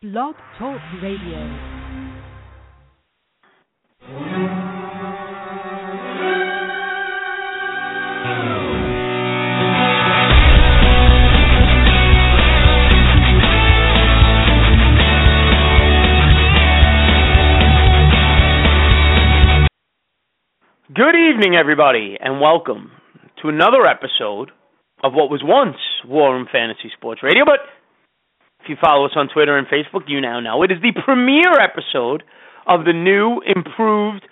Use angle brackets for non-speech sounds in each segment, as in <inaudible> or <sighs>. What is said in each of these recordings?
Blog Talk Radio. Good evening, everybody, and welcome to another episode of what was once War Room Fantasy Sports Radio. But you follow us on Twitter and Facebook, you now know it is the premiere episode of the new, improved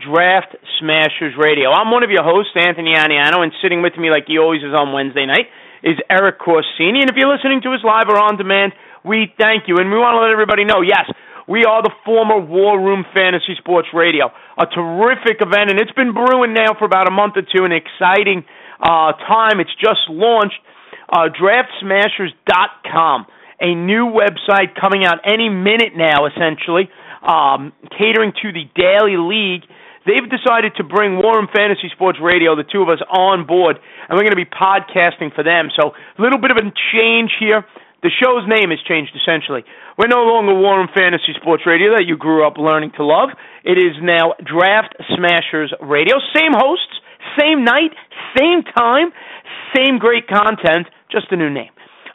Draft Smashers Radio. I'm one of your hosts, Anthony Aniano, and sitting with me, like he always is on Wednesday night, is Eric Corsini. And if you're listening to us live or on demand, we thank you. And we want to let everybody know, yes, we are the former War Room Fantasy Sports Radio, a terrific event, and it's been brewing now for about a month or two, an exciting uh, time. It's just launched. Uh, DraftSmashers.com, a new website coming out any minute now, essentially, um, catering to the daily league. They've decided to bring War Room Fantasy Sports Radio, the two of us, on board, and we're going to be podcasting for them. So, a little bit of a change here. The show's name has changed essentially. We're no longer War Room Fantasy Sports Radio that you grew up learning to love. It is now Draft Smashers Radio. Same hosts, same night, same time, same great content, just a new name.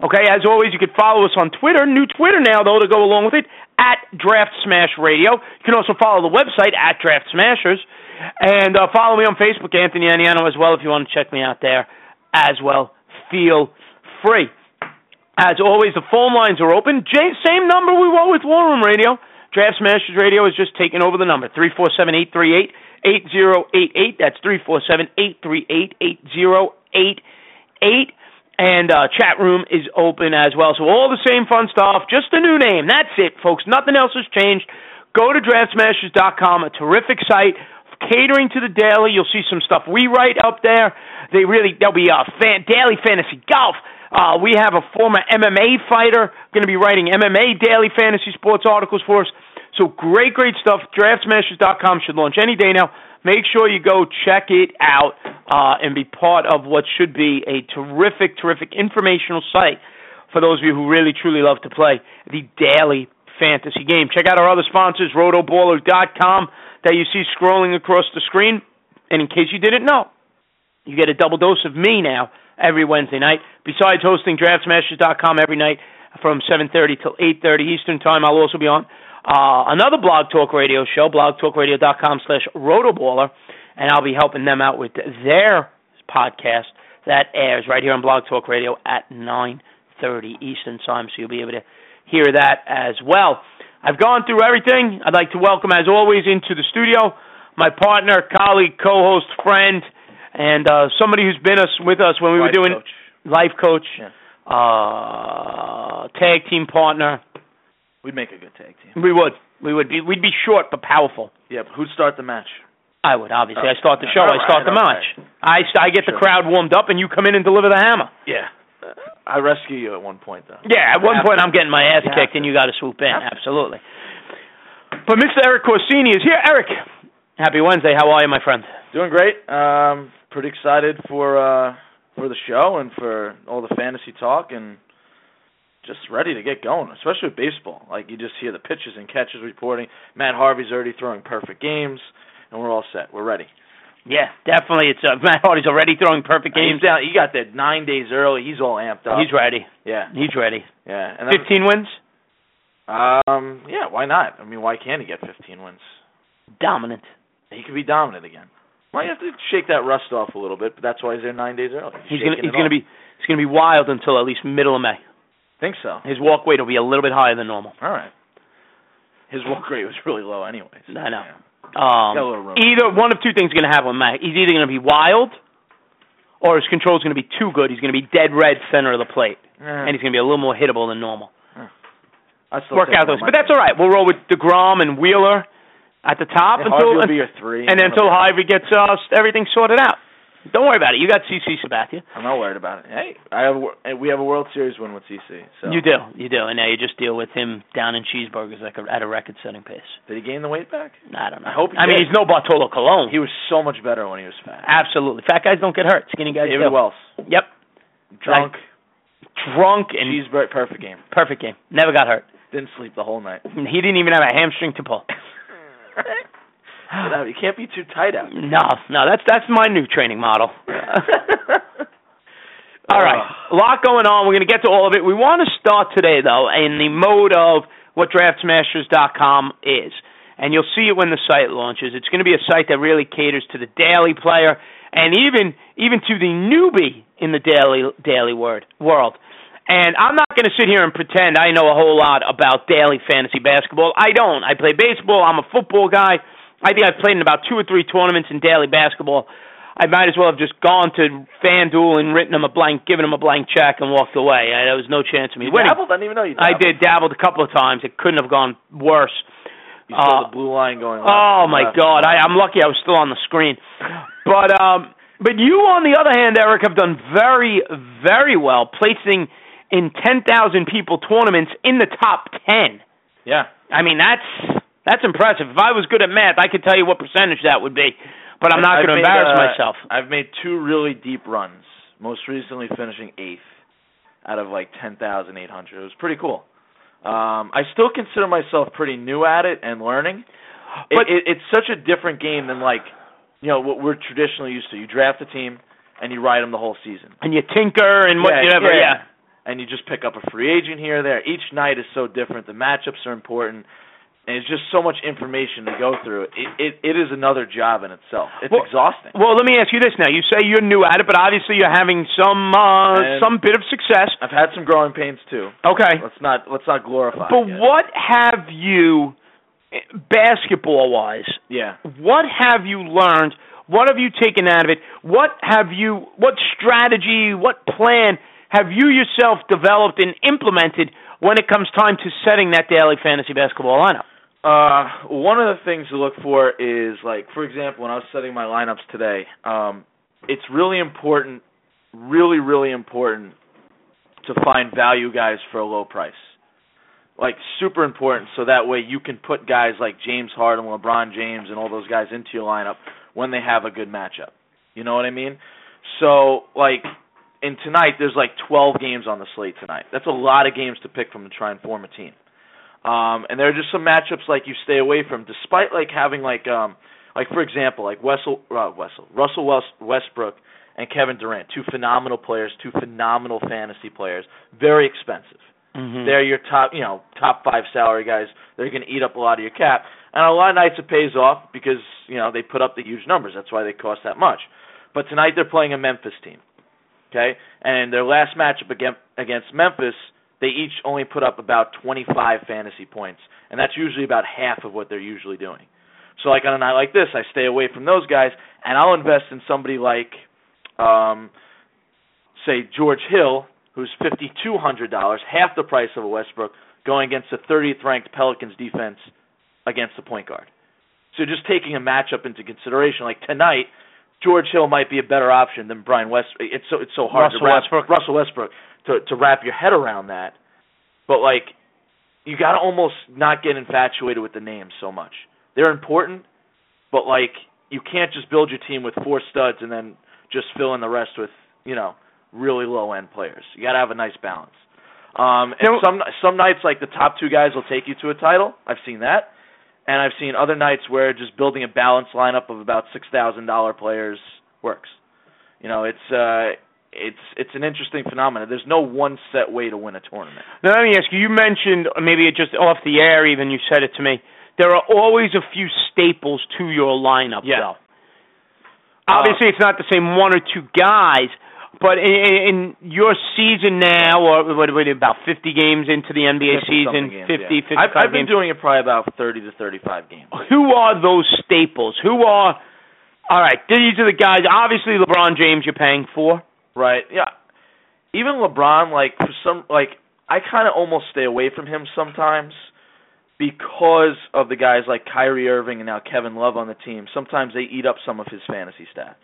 Okay, as always, you can follow us on Twitter. New Twitter now, though, to go along with it, at Draft Smash Radio. You can also follow the website at Draft Smashers. And uh, follow me on Facebook, Anthony Aniano, as well, if you want to check me out there as well. Feel free. As always, the phone lines are open. Same number we were with War Room Radio. Draft Smashers Radio is just taking over the number. 347-838-8088. That's 347-838-8088. And uh, chat room is open as well. So all the same fun stuff, just a new name. That's it, folks. Nothing else has changed. Go to DraftSmashers.com, a terrific site catering to the daily. You'll see some stuff we write up there. They really there'll be a fan, daily fantasy golf. Uh, we have a former MMA fighter going to be writing MMA daily fantasy sports articles for us. So great, great stuff. DraftSmashers.com should launch any day now. Make sure you go check it out uh, and be part of what should be a terrific, terrific informational site for those of you who really, truly love to play the daily fantasy game. Check out our other sponsors, rotoballer.com, that you see scrolling across the screen. And in case you didn't know, you get a double dose of me now every Wednesday night. Besides hosting DraftSmashers.com every night from 7.30 till 8.30 Eastern Time, I'll also be on uh, another Blog Talk Radio show, blogtalkradio.com slash rotoballer, and I'll be helping them out with their podcast that airs right here on Blog Talk Radio at 9.30 Eastern Time, so you'll be able to hear that as well. I've gone through everything. I'd like to welcome, as always, into the studio my partner, colleague, co-host, friend, and uh, somebody who's been us with us when we Life were doing coach. life coach, Yeah. uh, tag team partner. We'd make a good tag team. We would, we would be, we'd be short but powerful. Yeah, but who'd start the match? I would obviously. Oh, I start the show. I start right, the match. I I get the crowd warmed up, and you come in and deliver the hammer. Yeah. I rescue you at one point, though. Yeah, at one point. I'm getting my ass kicked, and you got to swoop in. Absolutely. But Mr. Eric Corsini is here. Eric, happy Wednesday. How are you, my friend? Doing great. Um, pretty excited for uh for the show and for all the fantasy talk and just ready to get going, especially with baseball. Like you just hear the pitches and catches reporting. Matt Harvey's already throwing perfect games, and we're all set. We're ready. Yeah, definitely. It's uh, <laughs> Matt Hardy's already throwing perfect He's games. down. He got that nine days early. He's all amped up. He's ready. yeah, He's ready. yeah. And then, Fifteen wins, Um, yeah. Why not? I mean, why can't he get 15 wins? dominant. He could be dominant again. You have to shake that rust off a little bit, but that's why he's there nine days early. He's gonna he's gonna off. be he's gonna be wild until at least middle of May. Think so. His walk weight will be a little bit higher than normal. All right. His walk rate was really low, anyways. I know. Yeah. Um, Got a little room. either one of two things is going to happen with Matt. He's either going to be wild, or his control is going to be too good. He's going to be dead red center of the plate, and he's going to be a little more hittable than normal. I still Work out those, but that's all right. We'll roll with Degrom and Wheeler at the top Yeah, until Harvey will be your three, and then until Harvey gets uh, everything sorted out. Don't worry about it. You got CC Sabathia. I'm not worried about it. Hey, I have we have a World Series win with CC. So You do, you do, and now you just deal with him down in cheeseburgers like a, at a record-setting pace. Did he gain the weight back? I don't know. I hope he I mean, he's no Bartolo Colon. He was so much better when he was fat. Absolutely, fat guys don't get hurt. Skinny guys David do. Wells, Yep, drunk, drunk and cheeseburger, perfect game. perfect game. Never got hurt. Didn't sleep the whole night. He didn't even have a hamstring to pull. <laughs> you can't be too tight out. No, no, that's that's my new training model. <laughs> all right, a lot going on. We're going to get to all of it. We want to start today, though, in the mode of what DraftSmashers.com is, and you'll see it when the site launches. It's going to be a site that really caters to the daily player and even even to the newbie in the daily daily word world. And I'm not going to sit here and pretend I know a whole lot about daily fantasy basketball. I don't. I play baseball. I'm a football guy. I think I've played in about two or three tournaments in daily basketball. I might as well have just gone to FanDuel and written them a blank, given them a blank check, and walked away. I, there was no chance of me You winning. dabbled? I didn't even know you I dabbled. did dabbled a couple of times. It couldn't have gone worse. You saw Uh, the blue line going Oh my left. God! I, I'm lucky I was still on the screen. But um, but you, on the other hand, Eric, have done very very well, placing in ten thousand people tournaments in the top ten. Yeah. I mean that's that's impressive. If I was good at math, I could tell you what percentage that would be. But I'm not going to embarrass uh, myself. I've made two really deep runs. Most recently, finishing eighth out of like ten thousand eight hundred. It was pretty cool. Um, I still consider myself pretty new at it and learning. It, But- it, it's such a different game than like you know what we're traditionally used to. You draft a team and you ride them the whole season. And you tinker and Yeah, whatever. yeah. Yeah. and you just pick up a free agent here or there. Each night is so different. The matchups are important, and it's just so much information to go through. It it, it is another job in itself. It's Well- exhausting. Well, let me ask you this now. You say you're new at it, but obviously you're having some uh, And- some bit of success. I've had some growing pains too. Okay. Let's not let's not glorify. But what have you, basketball wise, Yeah. what have you learned? What have you taken out of it? What have you, what strategy, what plan have you yourself developed and implemented when it comes time to setting that daily fantasy basketball lineup? Uh, one of the things to look for is like, for example, when I was setting my lineups today, um, it's really important, really, really important to find value guys for a low price. Like super important, so that way you can put guys like James Harden, LeBron James, and all those guys into your lineup when they have a good matchup. You know what I mean? So like, in tonight, there's like 12 games on the slate tonight. That's a lot of games to pick from to try and form a team. Um, and there are just some matchups like you stay away from, despite like having like um, like for example, like Wessel, uh, Wessel, Russell West, Westbrook and Kevin Durant, two phenomenal players, two phenomenal fantasy players, very expensive. Mm-hmm. They're your top, you know, top five salary guys. They're going to eat up a lot of your cap, and a lot of nights it pays off because you know they put up the huge numbers. That's why they cost that much. But tonight they're playing a Memphis team, okay, and their last matchup against against Memphis, they each only put up about 25 fantasy points, and that's usually about half of what they're usually doing. So like on a night like this, I stay away from those guys, and I'll invest in somebody like, um, say George Hill, who's fifty two hundred dollars, half the price of a Westbrook, going against the 30th ranked Pelicans defense against the point guard. So just taking a matchup into consideration, like tonight, George Hill might be a better option than Brian West. It's so it's so hard Russell to wrap Westbrook. Russell Westbrook to to wrap your head around that. But like, you got to almost not get infatuated with the names so much. They're important, but like you can't just build your team with four studs and then just fill in the rest with you know really low end players. You got to have a nice balance. Um, and some some nights like the top two guys will take you to a title. I've seen that, and I've seen other nights where just building a balanced lineup of about six thousand dollar players works. You know, it's uh, it's it's an interesting phenomenon. There's no one set way to win a tournament. Now let me ask you. You mentioned or maybe it just off the air. Even you said it to me. There are always a few staples to your lineup, Yeah. though. Obviously, uh, it's not the same one or two guys, but in, in your season now, or what, what about 50 games into the NBA 50 season, games, 50, yeah. 55 I've, I've been games. doing it probably about thirty to thirty-five games. Who are those staples? Who are? All right, these are the guys. Obviously, LeBron James you're paying for. Right. Yeah. Even LeBron, like for some, like I kind of almost stay away from him sometimes because of the guys like Kyrie Irving and now Kevin Love on the team. Sometimes they eat up some of his fantasy stats.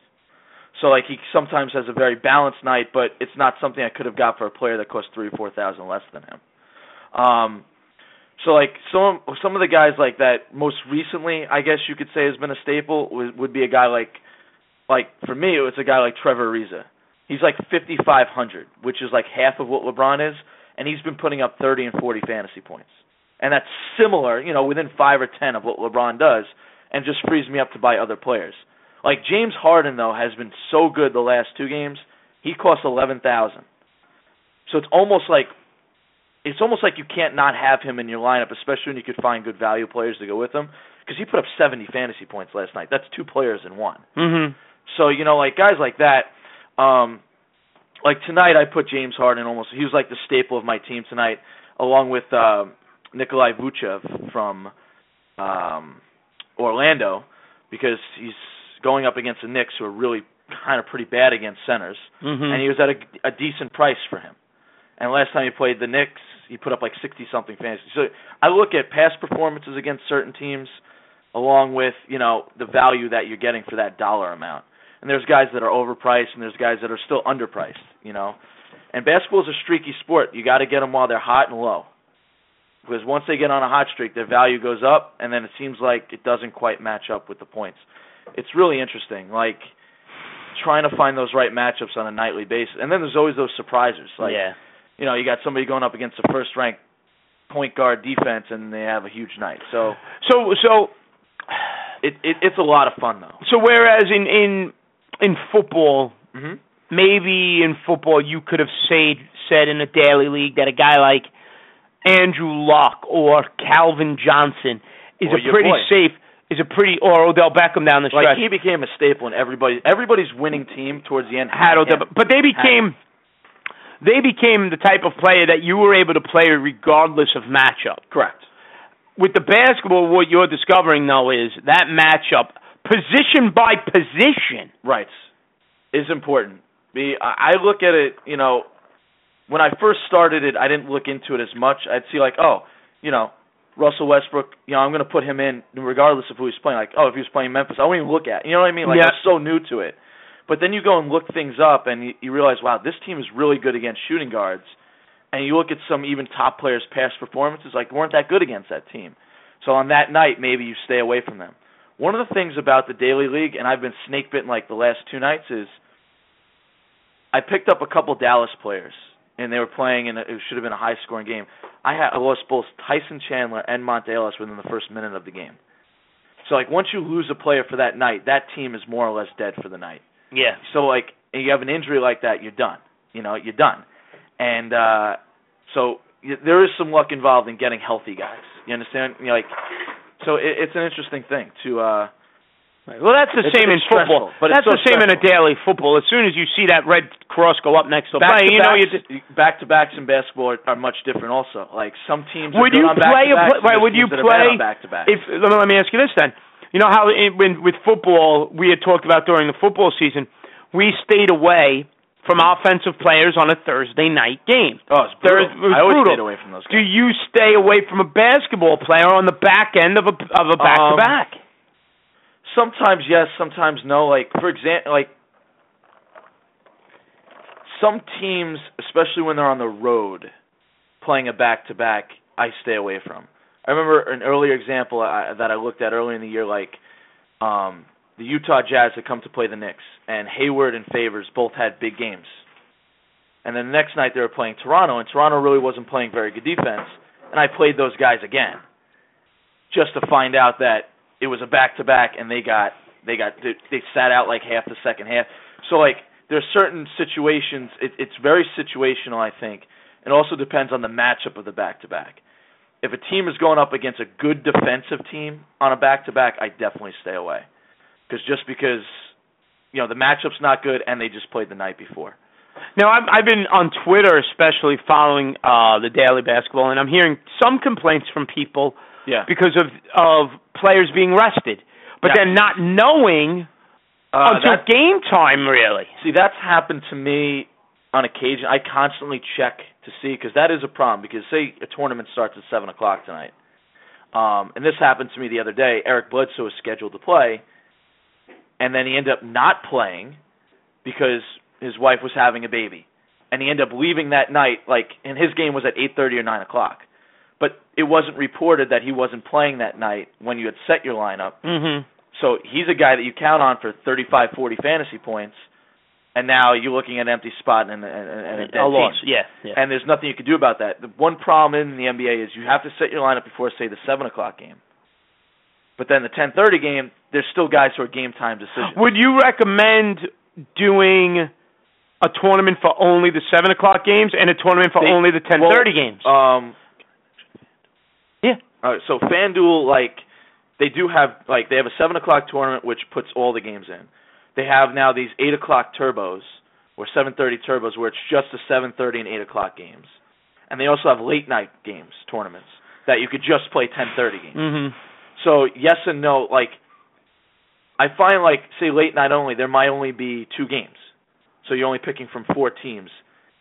So like he sometimes has a very balanced night, but it's not something I could have got for a player that cost three or four thousand less than him. Um, so like some some of the guys like that most recently, I guess you could say has been a staple would, would be a guy like like for me it was a guy like Trevor Ariza. He's like 5500, which is like half of what LeBron is, and he's been putting up 30 and 40 fantasy points. and that's similar, you know, within five or ten of what LeBron does, and just frees me up to buy other players. Like James Harden though has been so good the last two games. He costs eleven thousand, so it's almost like it's almost like you can't not have him in your lineup, especially when you could find good value players to go with him. Because he put up seventy fantasy points last night. That's two players in one. Mhm. So you know, like guys like that. Um, like tonight, I put James Harden almost. He was like the staple of my team tonight, along with uh, Nikolai Vucev from um, Orlando, because he's going up against the Knicks, who are really kind of pretty bad against centers, Mhm. and he was at a, a decent price for him. And last time he played the Knicks, he put up like sixty something fantasy. So I look at past performances against certain teams, along with you know the value that you're getting for that dollar amount. And there's guys that are overpriced, and there's guys that are still underpriced. You know, and basketball is a streaky sport. You got to get them while they're hot and low, because once they get on a hot streak, their value goes up, and then it seems like it doesn't quite match up with the points. It's really interesting, like trying to find those right matchups on a nightly basis. And then there's always those surprises, like yeah. you know, you got somebody going up against a first ranked point guard defense and they have a huge night. So So so it, it it's a lot of fun though. so whereas in in in football, hmm maybe in football you could have said said in a daily league that a guy like Andrew Luck or Calvin Johnson is Or a pretty boy. safe is a pretty or Odell Beckham down the stretch. Like he became a staple in everybody everybody's winning team towards the end. had Odell, but they became they became the type of player that you were able to play regardless of matchup. correct. With the basketball, what you're discovering though is that matchup, position by position. Right. Is important. The I I look at it, you know, when I first started it, I didn't look into it as much. I'd see like, oh, you know, Russell Westbrook, you know, I'm going to put him in regardless of who he's playing. Like, oh, if he was playing Memphis, I wouldn't even look at. it. You know what I mean? Like, Yeah. I'm so new to it. But then you go and look things up, and you, you realize, wow, this team is really good against shooting guards. And you look at some even top players' past performances, like weren't that good against that team. So on that night, maybe you stay away from them. One of the things about the daily league, and I've been snake bitten like the last two nights, is I picked up a couple Dallas players, and they were playing, and it should have been a high scoring game. I had I lost both Tyson Chandler and Monta Ellis within the first minute of the game. So like once you lose a player for that night, that team is more or less dead for the night. Yeah. So like and you have an injury like that, you're done. You know, you're done. And uh so y- there is some luck involved in getting healthy guys. You understand? You know, like so it, it's an interesting thing to uh Well, that's the It's- same it's in football. stressful, but it's that's so the same in a daily football. As soon as you see that red cross go up next to back play, to you know you back to backs in basketball are, are much different also. Like some teams would you play a play, right? Would you teams that are bad play back to back? if let me, let me ask you this then? You know how it, when with football we had talked about during the football season, we stayed away from offensive players on a Thursday night game. Oh, it's brutal. it was I always brutal. stayed away from those Do you stay away from a basketball player on the back end of a of a back to back? Sometimes yes, sometimes no. Like for example, like some teams, especially when they're on the road, playing a back to back, I stay away from. I remember an earlier example I, that I looked at earlier in the year, like um, the Utah Jazz had come to play the Knicks, and Hayward and Favors both had big games. And then the next night they were playing Toronto, and Toronto really wasn't playing very good defense. And I played those guys again, just to find out that it was a back to back, and they got they got they, sat out like half the second half. So like there's certain situations. It, it's very situational, I think. It also depends on the matchup of the back to back. If a team is going up against a good defensive team on a back to back, I definitely stay away. Because just because you know the matchup's not good and they just played the night before. Now I've I've been on Twitter especially following uh the daily basketball and I'm hearing some complaints from people Yeah. because of of players being rested. But Yeah. then not knowing Uh, until that- game time really. See, that's happened to me on occasion. I constantly check to see because that is a problem. Because say a tournament starts at seven o'clock tonight, um, and this happened to me the other day. Eric Bledsoe was scheduled to play, and then he ended up not playing because his wife was having a baby, and he ended up leaving that night. Like, and his game was at eight thirty or nine o'clock, but it wasn't reported that he wasn't playing that night when you had set your lineup. Mhm. So he's a guy that you count on for 35, 40 fantasy points, and now you're looking at an empty spot and, and, and a dead a loss. team. Yeah, yeah. And there's nothing you can do about that. The one problem in the NBA is you have to set your lineup before, say, the seven o'clock game. But then the 10:30 game, there's still guys who are game time decisions. Would you recommend doing a tournament for only the seven o'clock games and a tournament for They- only the 10:30 well, games? Um, Yeah. All right, so FanDuel, like, they do have like they have a seven o'clock tournament which puts all the games in. They have now these eight o'clock turbos or seven thirty turbos where it's just the seven thirty and eight o'clock games, and they also have late night games tournaments that you could just play ten thirty games. mm-hmm. So yes and no. Like, I find like say late night only, there might only be two games, so you're only picking from four teams.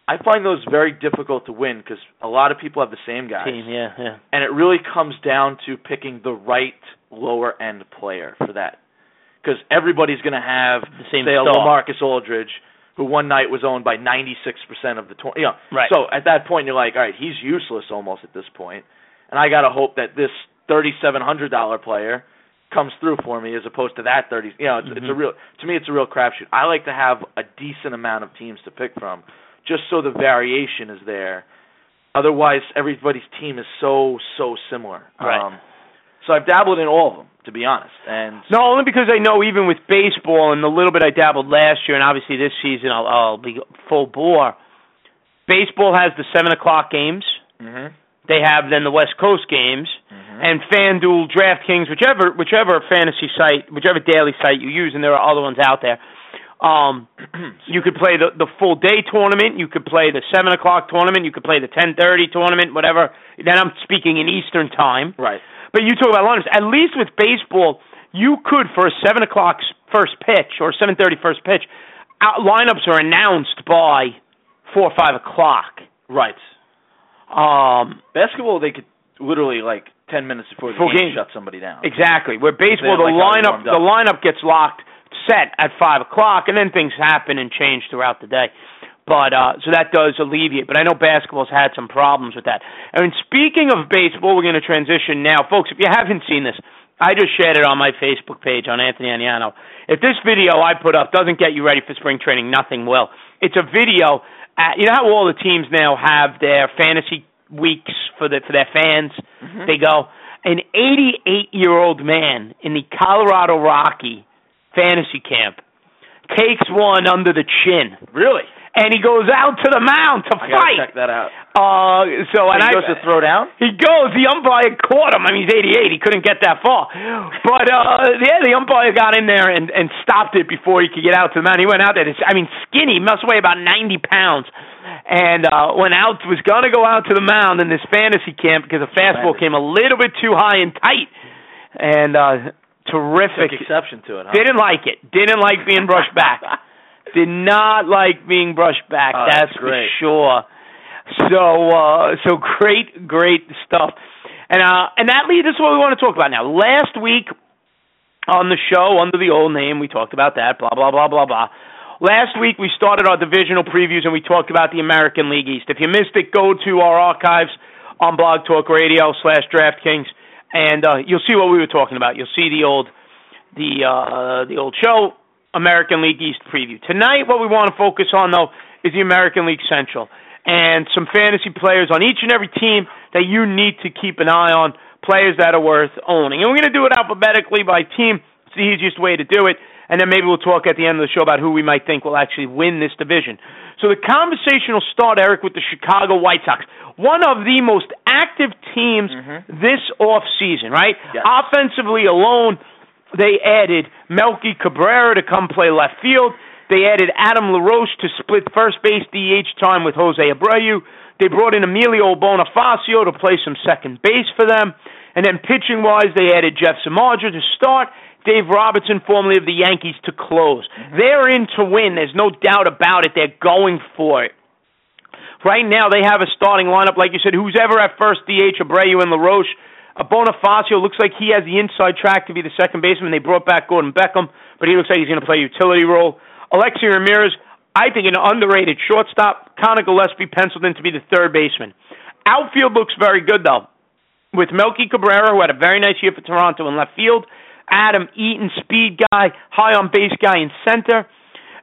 I find those very difficult to win because a lot of people have the same guys, Team, yeah, yeah. and it really comes down to picking the right lower end player for that. Because everybody's going to have The same say a star. LaMarcus Aldridge, who one night was owned by 96% of the. You know, Right. So at that point, you're like, all right, he's useless almost at this point, and I got to hope that this $3,700 player comes through for me as opposed to that 30. You know, it's, it's a Mhm. real to me, it's a real crapshoot. I like to have a decent amount of teams to pick from, just so the variation is there. Otherwise, everybody's team is so so similar. Right. Um, so I've dabbled in all of them, to be honest. And No, only because I know even with baseball and the little bit I dabbled last year, and obviously this season I'll, I'll be full bore. Baseball has the seven o'clock games. Mhm. They have then the West Coast games, Mhm. and FanDuel, DraftKings, whichever whichever fantasy site, whichever daily site you use, and there are other ones out there. Um, <clears throat> you could play the the full day tournament. You could play the seven o'clock tournament. You could play the ten thirty tournament. Whatever. Then I'm speaking in Eastern time. right. But you talk about lineups. At least with baseball, you could for a seven o'clock first pitch or seven thirty first pitch. Out, lineups are announced by four or five o'clock. Right. Um, Basketball, they could literally like ten minutes before the game, game. shut somebody down. exactly. Where baseball, the like lineup the lineup gets locked set at five o'clock, and then things happen and change throughout the day. But uh, so that does alleviate. But I know basketball's had some problems with that. I And speaking of baseball, we're going to transition now, folks. If you haven't seen this, I just shared it on my Facebook page on Anthony Aniano. If this video I put up doesn't get you ready for spring training, nothing will. It's a video. At, you know how all the teams now have their fantasy weeks for the for their fans. Mhm. They go. An 88 year old man in the Colorado Rocky fantasy camp takes one under the chin, really? and he goes out to the mound to I fight. check that out. Uh, so and he I goes to throw down. he goes. The umpire caught him. I mean, he's 88. He couldn't get that far. But uh yeah, the umpire got in there and and stopped it before he could get out to the mound. He went out there. I mean, skinny, must weigh about 90 pounds, and uh went out. Was gonna go out to the mound in this fantasy camp because the fastball came a little bit too high and tight, and uh terrific. Took exception to it, huh? Didn't like it. Didn't like being <laughs> brushed back. Did not like being brushed back. Oh, that's that's for sure. So uh so great, great stuff. And uh and that leads us to what we want to talk about now. Last week on the show under the old name, we talked about that, blah blah blah blah blah. Last week we started our divisional previews and we talked about the American League East. If you missed it, go to our archives on Blog Talk Radio slash DraftKings, and uh, you'll see what we were talking about. You'll see the old the uh, the old show American League East preview. Tonight, what we want to focus on though is the American League Central and some fantasy players on each and every team that you need to keep an eye on, players that are worth owning. And we're going to do it alphabetically by team. It's the easiest way to do it. And then maybe we'll talk at the end of the show about who we might think will actually win this division. So the conversation will start, Eric, with the Chicago White Sox. One of the most active teams Mhm. this off season, right? Yes. Offensively alone, they added Melky Cabrera to come play left field. They added Adam LaRoche to split first base DH time with Jose Abreu. They brought in Emilio Bonifacio to play some second base for them. And then pitching wise, they added Jeff Samardzija to start, Dave Robertson, formerly of the Yankees, to close. They're in to win. There's no doubt about it. They're going for it. Right now, they have a starting lineup, like you said, who's ever at first DH, Abreu and LaRoche. Uh, Bonifacio looks like he has the inside track to be the second baseman. They brought back Gordon Beckham, but he looks like he's going to play utility role. Alexei Ramirez, I think an underrated shortstop. Conor Gillaspie penciled in to be the third baseman. Outfield looks very good, though, with Melky Cabrera, who had a very nice year for Toronto in left field. Adam Eaton, speed guy, high on base guy in center.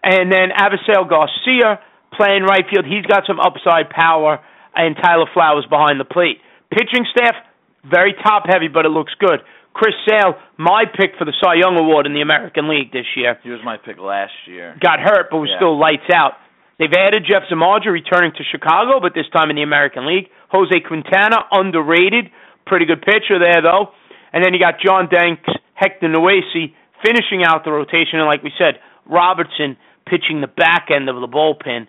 And then Avisail Garcia playing right field. He's got some upside power, and Tyler Flowers behind the plate. Pitching staff, very top heavy, but it looks good. Chris Sale, my pick for the Cy Young Award in the American League this year. He was my pick last year. Got hurt, but was Yeah. still lights out. They've added Jeff Samardzija returning to Chicago, but this time in the American League. Jose Quintana, underrated. Pretty good pitcher there, though. And then you got John Danks, Hector Noesi finishing out the rotation. And like we said, Robertson pitching the back end of the bullpen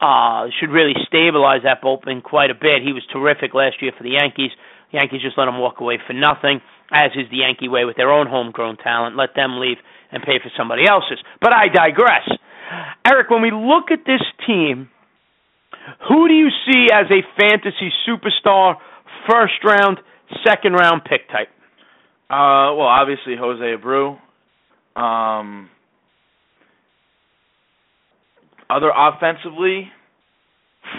uh, should really stabilize that bullpen quite a bit. He was terrific last year for the Yankees. Yankees just let him walk away for nothing, as is the Yankee way with their own homegrown talent. Let them leave and pay for somebody else's. But I digress. Eric, when we look at this team, who do you see as a fantasy superstar, first round, second round pick type? Uh, well, obviously Jose Abreu. Um, other offensively,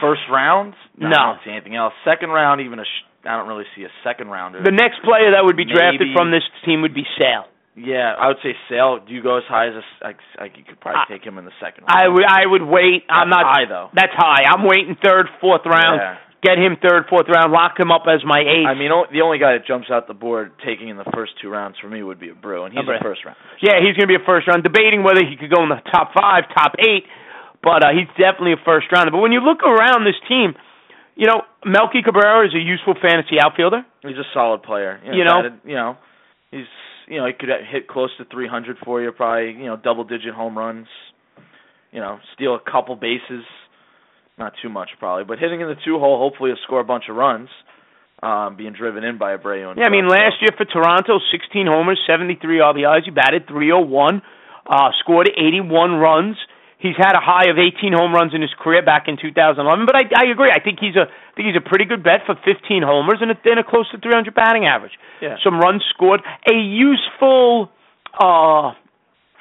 first round. No. I don't see anything else. Second round, even a. Sh- I don't really see a second rounder. The next player that would be drafted from this team would be Sale. yeah, I would say Sale. Do you go as high as a? Like, like you could probably I- take him in the second I round. would I would wait. I'm not high though. That's high. I'm waiting third, fourth round. Yeah. Get him third, fourth round. Lock him up as my eighth. I mean, the only guy that jumps out the board taking in the first two rounds for me would be Abreu, and he's Abreu. a first round. yeah, he's going to be a first round. Debating whether he could go in the top five, top eight, but uh, he's definitely a first rounder. But when you look around this team, you know Melky Cabrera is a useful fantasy outfielder. He's a solid player. You know? batted- you know, he's you know he could hit close to 300 for you, probably you know double digit home runs. You know, steal a couple bases, not too much probably, but hitting in the two hole, hopefully he'll score a bunch of runs. Um, being driven in by Abreu. And Yeah, I mean last year for Toronto, 16 homers, 73 RBIs. He batted 301, uh, scored 81 runs. He's had a high of 18 home runs in his career back in 2011. But I, I agree. I think he's a I think he's a pretty good bet for 15 homers and a, and a close to 300 batting average. Yeah. Some runs scored. A useful uh,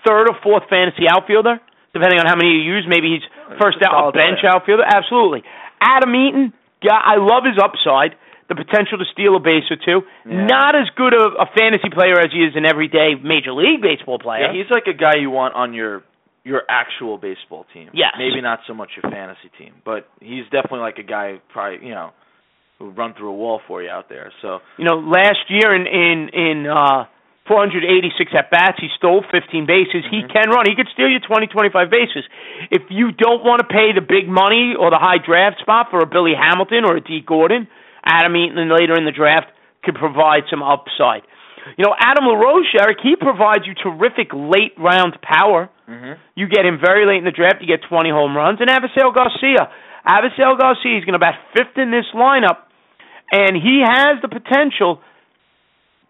third or fourth fantasy outfielder, depending on how many you use. Maybe he's first out a bench player. outfielder. Absolutely. Adam Eaton, yeah, I love his upside, the potential to steal a base or two. Yeah. Not as good a, a fantasy player as he is an everyday major league baseball player. Yeah, he's like a guy you want on your your actual baseball team. Yes. Maybe not so much your fantasy team, but he's definitely like a guy probably you know who would run through a wall for you out there. So you know, last year in in in uh 486 at bats, he stole 15 bases. He Mhm. can run. He could steal you 20, 25 bases. If you don't want to pay the big money or the high draft spot for a Billy Hamilton or a Dee Gordon, Adam Eaton later in the draft could provide some upside. You know, Adam LaRoche, Eric, he provides you terrific late round power. Mhm. You get him very late in the draft, you get 20 home runs. And Avisail Garcia. Avisail Garcia is going to bat fifth in this lineup, and he has the potential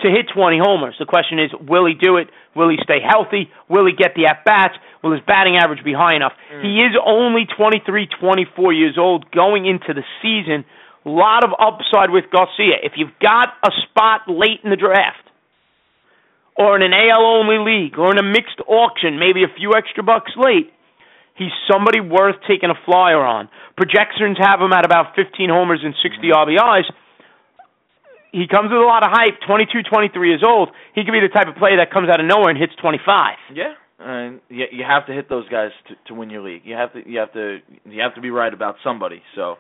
to hit 20 homers. The question is, will he do it? Will he stay healthy? Will he get the at-bats? Will his batting average be high enough? Mm. He is only 23, 24 years old going into the season. A lot of upside with Garcia. If you've got a spot late in the draft, or in an AL only league, or in a mixed auction, maybe a few extra bucks late, he's somebody worth taking a flyer on. Projections have him at about 15 homers and 60 RBIs. He comes with a lot of hype, 22, 23 years old. He could be the type of player that comes out of nowhere and hits 25. Yeah, and you, you have to hit those guys to, to win your league. You have to you have to you have to be right about somebody. So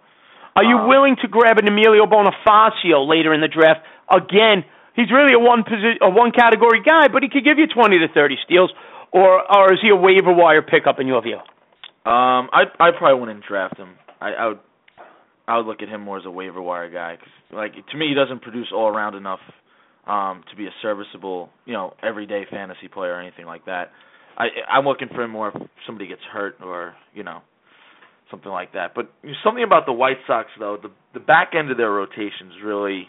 Are you Um, willing to grab an Emilio Bonifacio later in the draft? Again, he's really a one posi- a one category guy, but he could give you 20 to 30 steals. Or or is he a waiver wire pickup in your view? um, I I probably wouldn't draft him. I, I would I would look at him more as a waiver wire guy. Cause, like to me, he doesn't produce all around enough um, to be a serviceable you know everyday fantasy player or anything like that. I I'm looking for him more if somebody gets hurt or you know something like that. But something about the White Sox though, the the back end of their rotation is really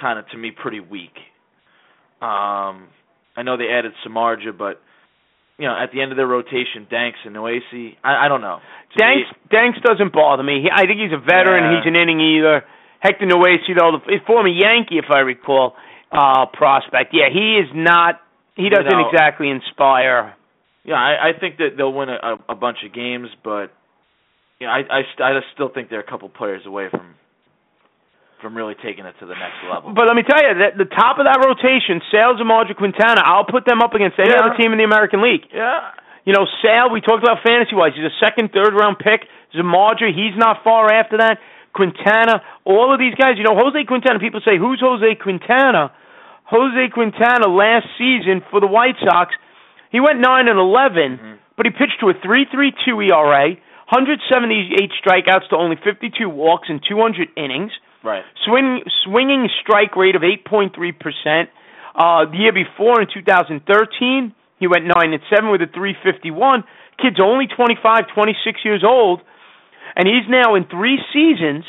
kind of to me pretty weak. Um, I know they added Samardzija, but you know at the end of their rotation, Danks and Noesi, I, I don't know. To Danks me- Danks doesn't bother me. He, I think he's a veteran. Yeah. He's an inning eater. Hector Noesi, though, the former Yankee, if I recall, uh, prospect. Yeah, he is not. He doesn't know- exactly inspire. yeah, I, I think that they'll win a, a, a bunch of games, but you know, I I, st- I just still think they're a couple players away from from really taking it to the next level. But let me tell you, that the top of that rotation, Sale Samardzija Quintana, I'll put them up against any Yeah. other team in the American League. yeah, You know, Sale, we talked about fantasy wise. He's a second, third round pick. Samardzija, he's not far after that. Quintana, all of these guys. You know, Jose Quintana. People say, "Who's Jose Quintana?" Jose Quintana last season for the White Sox, he went nine and 11 Mhm. but he pitched to a 3.32 ERA, 178 strikeouts to only 52 walks in 200 innings. Right. Swing, swinging strike rate of 8.3%. Uh, the year before, in 2013, he went 9 and 7 with a 351. Kid's only 25, 26 years old, and he's now in three seasons,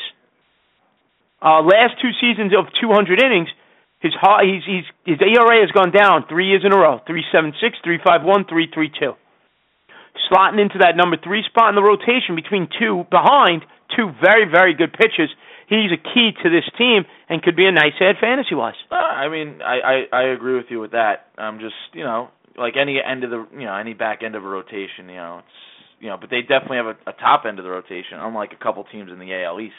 uh, last two seasons of 200 innings. His high, he's, he's, his ERA has gone down three years in a row 376, 351, 332. Slotting into that number three spot in the rotation between two, behind two very, very good pitchers he's a key to this team and could be a nice add fantasy wise. Uh, I mean, I, I I agree with you with that. I'm just you know like any end of the you know any back end of a rotation, you know it's you know, but they definitely have a, a top end of the rotation, unlike a couple teams in the AL East.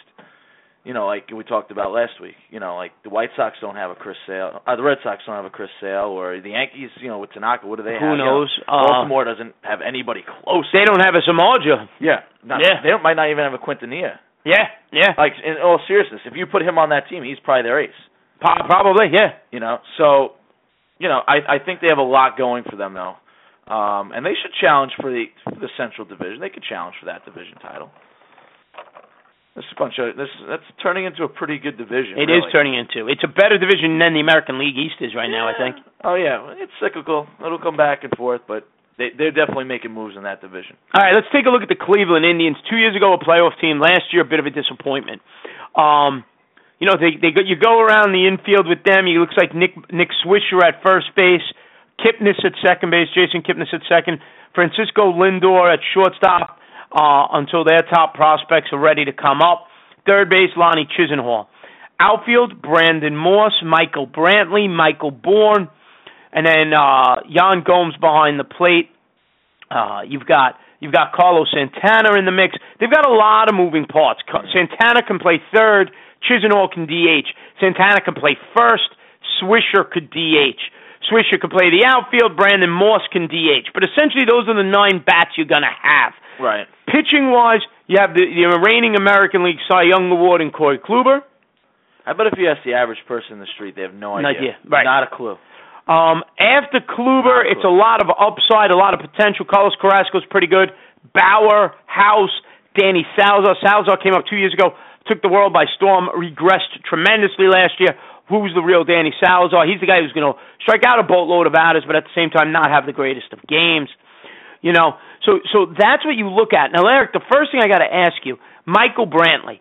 You know, like we talked about last week. You know, like the White Sox don't have a Chris Sale, uh, the Red Sox don't have a Chris Sale, or the Yankees. You know, with Tanaka, what do they Who have? Who knows? You know, Uh, Baltimore doesn't have anybody close. They don't have a Samardzija. yeah, not, Yeah. They don't, might not even have a Quintanilla. Yeah, yeah. Like in all seriousness, if you put him on that team, he's probably their ace. Po- probably, yeah. You know, so you know, I I think they have a lot going for them though, um, and they should challenge for the for the Central Division. They could challenge for that division title. This is a bunch of this. That's turning into a pretty good division. It is really. turning into. It's a better division than the American League East is right now, I think. Oh yeah, it's cyclical. It'll come back and forth, but they they're definitely making moves in that division. All right, let's take a look at the Cleveland Indians. Two years ago, a playoff team. Last year, a bit of a disappointment. Um, you know, they they go, you go around the infield with them. He looks like Nick Nick Swisher at first base, Kipnis at second base, Jason Kipnis at second, Francisco Lindor at shortstop uh, until their top prospects are ready to come up. Third base, Lonnie Chisenhall. Outfield, Brandon Moss, Michael Brantley, Michael Bourn, and then uh, Yan Gomes behind the plate. Uh, you've got you've got Carlos Santana in the mix. They've got a lot of moving parts. Santana can play third. Chisenhall can DH. Santana can play first. Swisher could DH. Swisher could play the outfield. Brandon Moss can DH. But essentially, those are the nine bats you're going to have. Right. Pitching wise, you have the, the reigning American League Cy Young Award in Corey Kluber. I bet if you ask the average person in the street, they have no No idea. idea, right. Not a clue. Um, after Kluber, it's a lot of upside, a lot of potential. Carlos Carrasco's pretty good. Bauer, House, Danny Salazar. Salazar came up two years ago, took the world by storm, regressed tremendously last year. Who's the real Danny Salazar? He's the guy who's going to strike out a boatload of batters, but at the same time not have the greatest of games. You know, so so that's what you look at. Now, Eric, the first thing I got to ask you, Michael Brantley.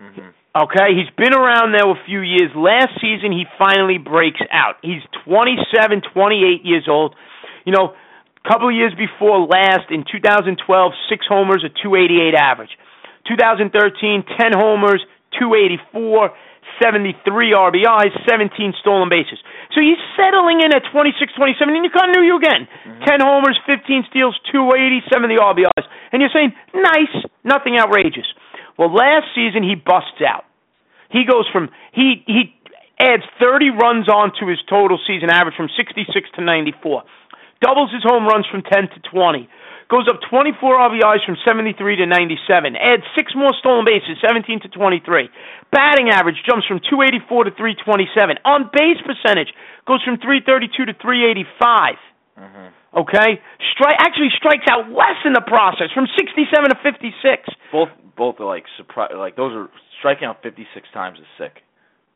hmm Okay, he's been around now a few years. Last season, he finally breaks out. He's 27, 28 years old. You know, a couple of years before last, in 2012, six homers, a 288 average. 2013, 10 homers, 284, 73 RBIs, 17 stolen bases. So he's settling in at 26, 27, and you kind of knew you again. Mm-hmm. 10 homers, 15 steals, 280, 70 RBIs. And you're saying, nice, nothing outrageous. Well, last season he busts out. He goes from he he adds 30 runs on to his total season average from 66 to 94. Doubles his home runs from 10 to 20. Goes up 24 RBIs from 73 to 97. Adds six more stolen bases, 17 to 23. Batting average jumps from 284 to 327. On base percentage goes from 332 to 385. hmm Okay, strike actually strikes out less in the process from 67 to 56. Both both are like surprise. Like those are striking out 56 times is sick.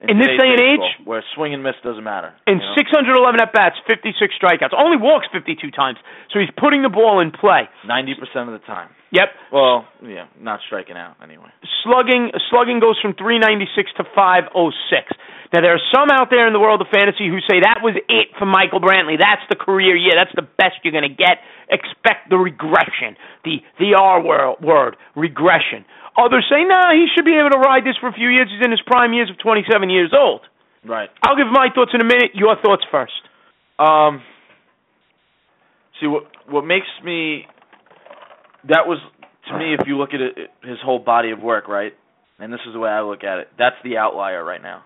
In this day and baseball, age? where swing and miss doesn't matter. In you know? 611 at bats, 56 strikeouts. Only walks 52 times. So he's putting the ball in play. 90% of the time. Yep. Well, yeah, not striking out anyway. Slugging slugging goes from 396 to 506. Now there are some out there in the world of fantasy who say that was it for Michael Brantley. That's the career year. That's the best you're going to get. Expect the regression. The the R word, regression. Others say, nah, he should be able to ride this for a few years. He's in his prime years of 27 years old. Right. I'll give my thoughts in a minute. Your thoughts first. Um. See what what makes me that was to me if you look at it, his whole body of work, right? And this is the way I look at it. That's the outlier right now.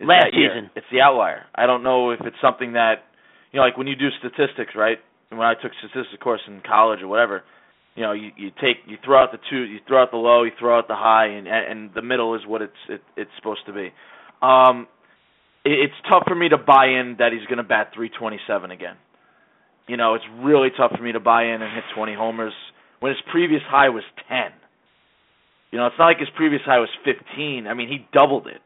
Last that year. season. It's the outlier. I don't know if it's something that you know, like when you do statistics, right? when I took statistics course in college or whatever, you know, you you take you throw out the two, you throw out the low, you throw out the high, and and the middle is what it's it, it's supposed to be. Um, it, it's tough for me to buy in that he's going to bat 327 again. You know, it's really tough for me to buy in and hit 20 homers when his previous high was 10. You know, it's not like his previous high was 15. I mean, he doubled it.